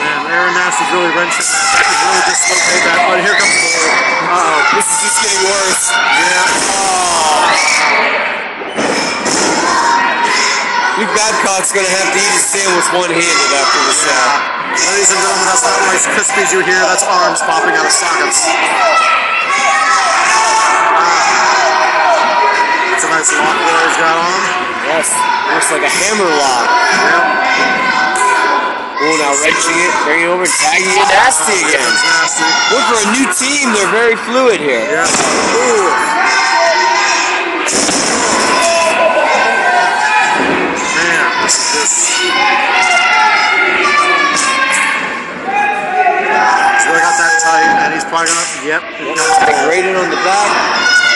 Man, Aaron Nasty's really wrenching that. That could really dislocate that. Oh, here comes the Uh-oh. This is just getting worse. Yeah. Luke Babcock's gonna have to eat his sandwich one-handed after this out. Ladies and gentlemen, that's not Rice Krispies you hear. That's arms popping out of sockets. It's a nice lock there he's got on. Yes, looks like a hammer lock. Yeah. Oh, now wrenching it, bringing it over, tagging it nasty again. That's nasty. Look for a new team, they're very fluid here. Yeah. Ooh. Man, this is. He's really got that tight, and he's probably gonna. Yep. it. Right in on the back.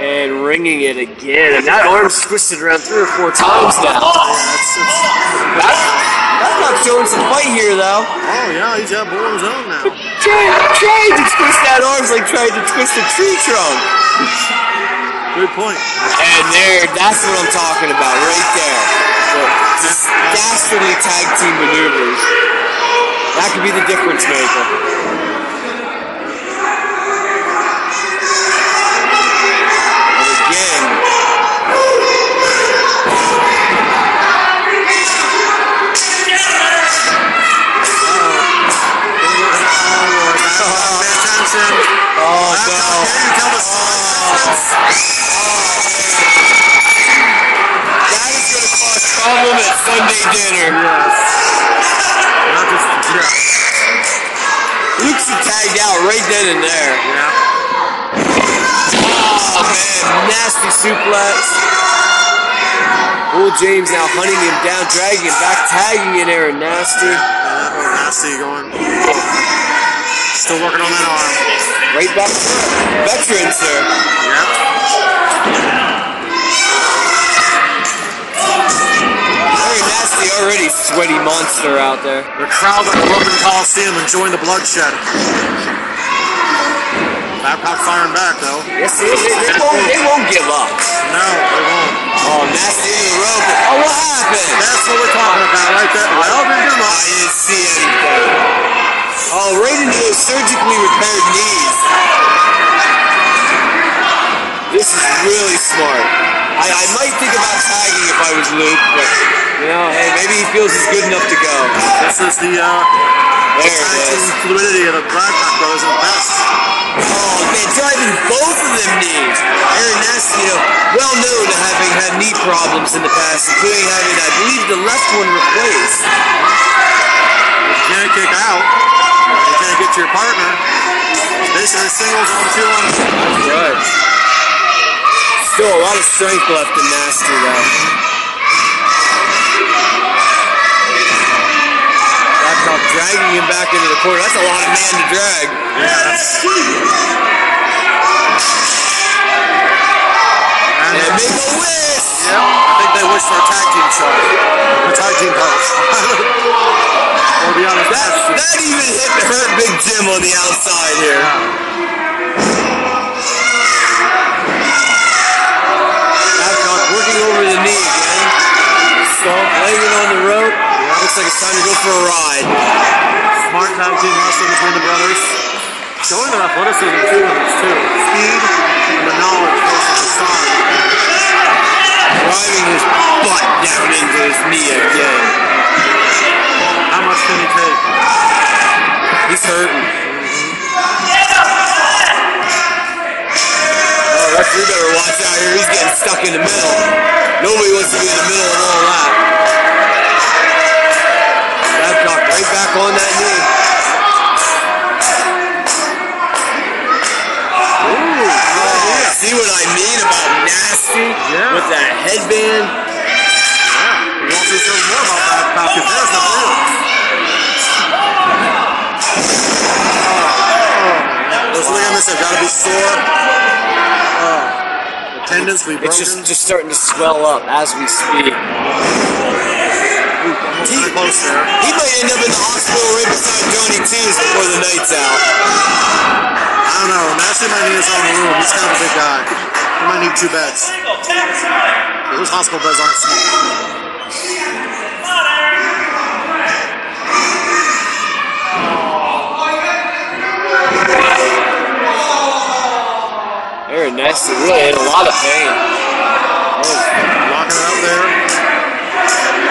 And ringing it again. And that arm's twisted around three or four times now. Yeah, it's, it's, That's, that's not showing some fight here, though. oh yeah, he's got bull on his own now. Trying, trying to twist that arm's like trying to twist a tree trunk. Good point. And there, that's what I'm talking about, right there. The, dastardly tag team maneuvers. That could be the difference maker. Problem at Sunday dinner. Yes. Not just yeah. Luke's tagged out right then and there. Yeah. Oh man, nasty suplex. Bull James now hunting him down, dragging him back, tagging in Aaron Nasty. Yeah, oh, nasty going. Still working on that arm. Right back to veterans here. Yep. Aaron Nasty already sweaty monster out there. The crowd at the Roman Coliseum enjoying the bloodshed. Babcock firing back though. Yes, they, they, they won't, they won't give up. No, they won't. Oh, Nasty in the rope. Oh, what happened? That's what we're talking about right there. Well, didn't do I didn't see anything. Oh, right into those surgically repaired knees. This is really smart. I, I might think about tagging if I was Luke, but you know, hey, maybe he feels he's good enough to go. This is the uh, There it team fluidity of the Babcock brothers at best. Oh man, driving both of them knees. Aaron know, well known to having had knee problems in the past, including having, I believe, the left one replaced. You can't kick out. You can't get to your partner. Basically singles on two on. Right. Still a lot of strength left in Nasty, though. Babcock dragging him back into the corner. That's a lot of man to drag. Yeah, that's. And, And uh, make a wish! yeah, I think they wish for a tag team show. A tag team coach. I'll be honest, That, that even hit hurt Big gym on the outside here. Babcock working over the knee again. Laying it on the rope. Looks like it's time to go for a ride. Smart tag team wrestling between the brothers. Showing their athleticism too in this too. Speed and the knowledge versus the size. Driving his butt down into his knee again. How much can he take? He's hurting. Referee better watch out here. He's getting stuck in the middle. Nobody wants to be in the middle of all that. Babcock right back on that knee. Ooh, oh, see what I mean about nasty Yeah. with that headband? Yeah. We want to show more about that Falcon. There's the real. Those ligaments have got to be sore. Oh, uh, the tendons be broken. It's just just starting to swell up as we speak. almost kind of close there. He might end up in the hospital right beside Johnny T's before the night's out. I don't know. Nasty might need his own room. He's kind of a big guy. He might need two beds. Those hospital beds aren't small. Aaron Nasty really in a lot of pain. Locking it up there.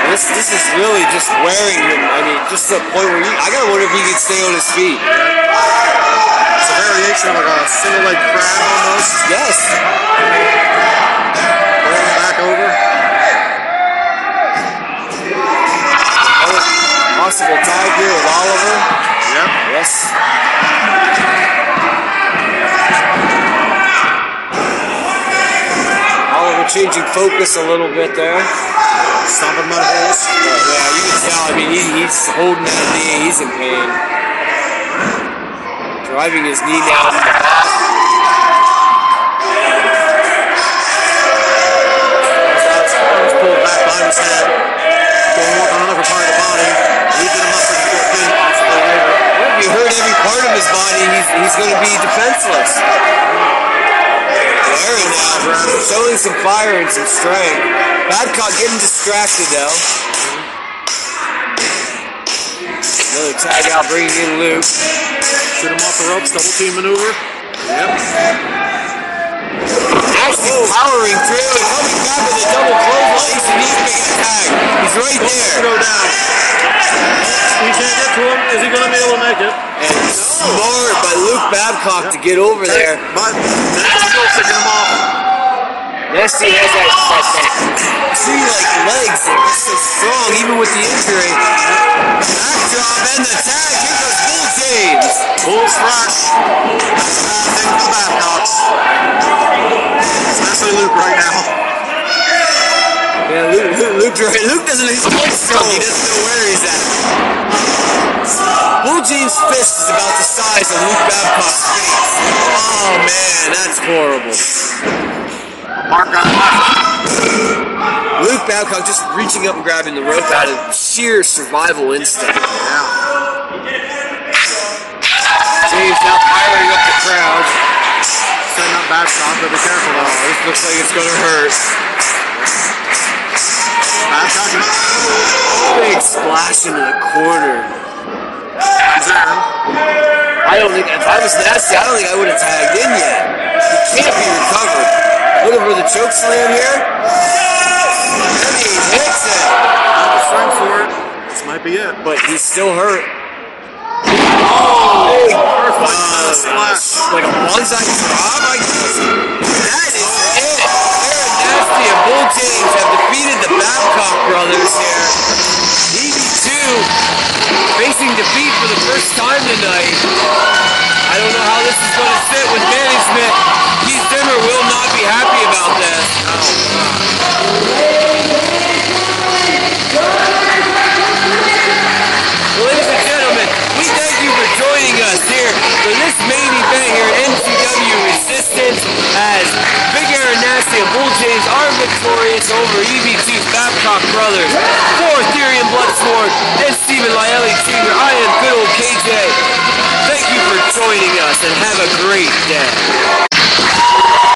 This this is really just wearing him. I mean, just to the point where he, I gotta wonder if he can stay on his feet. It's a variation of like a single leg crab almost. Yes. Rolling back over. Oh, possible tag here with Oliver. Yep. Yes. Oliver changing focus a little bit there. Stomping mud holes. But yeah, you can tell. I mean, he, he's holding that knee. He's in pain. Driving his knee down the back. Arms pulled back behind his head. Going on another part of the body. Him up for the pin possibly later. Well, if you hurt every part of his body, he's, he's going to be defenseless. Now showing some fire and some strength. Babcock getting distracted though. Another tag out, bringing in Luke. Shoot him off the ropes. Double team maneuver. Yep. Actually powering through and coming back with a double clothesline. He's, making a tag. He's right there. go down. He can't get to him. Is he going to be able to make it? And smart by Luke Babcock to get over there. But still taking him off. Nessie has that, that, that like legs he's so strong even with the injury. Backdrop and the tag. Here goes Bull James. Bull's fresh. That's a bad thing for the Babcocks. Especially Luke right now. Yeah, Luke, Luke, Luke, Luke doesn't he's so. He doesn't know where he's at. Bull James' fist is about the size of Luke Babcock's face. Oh man, that's horrible. Mark got left. Luke Babcock just reaching up and grabbing the rope out of sheer survival instinct. Yeah. James now firing up the crowd. Setting up Babcock, but be careful though. Oh, this looks like it's gonna hurt. Babcock Big splash into the corner. I don't think if I was nasty, I don't think I would have tagged in yet. He can't be recovered. Looking for the choke slam here. And he hits it. Not the strength for it. This might be it. But he's still hurt. Oh! Like a I guess. That is it. Nasty and Bull James have defeated the Babcock brothers here. EV2 facing defeat for the first time tonight. I don't know how this is going to sit with management. Keith Zimmer will not be happy about this. Oh, well, for this main event here at NTW Resistance as Big Aaron Nasty and Bull James are victorious over EV2 Babcock Brothers for Theory and Bloodsword and Steven Lielli Jr. I am good old KJ. Thank you for joining us and have a great day.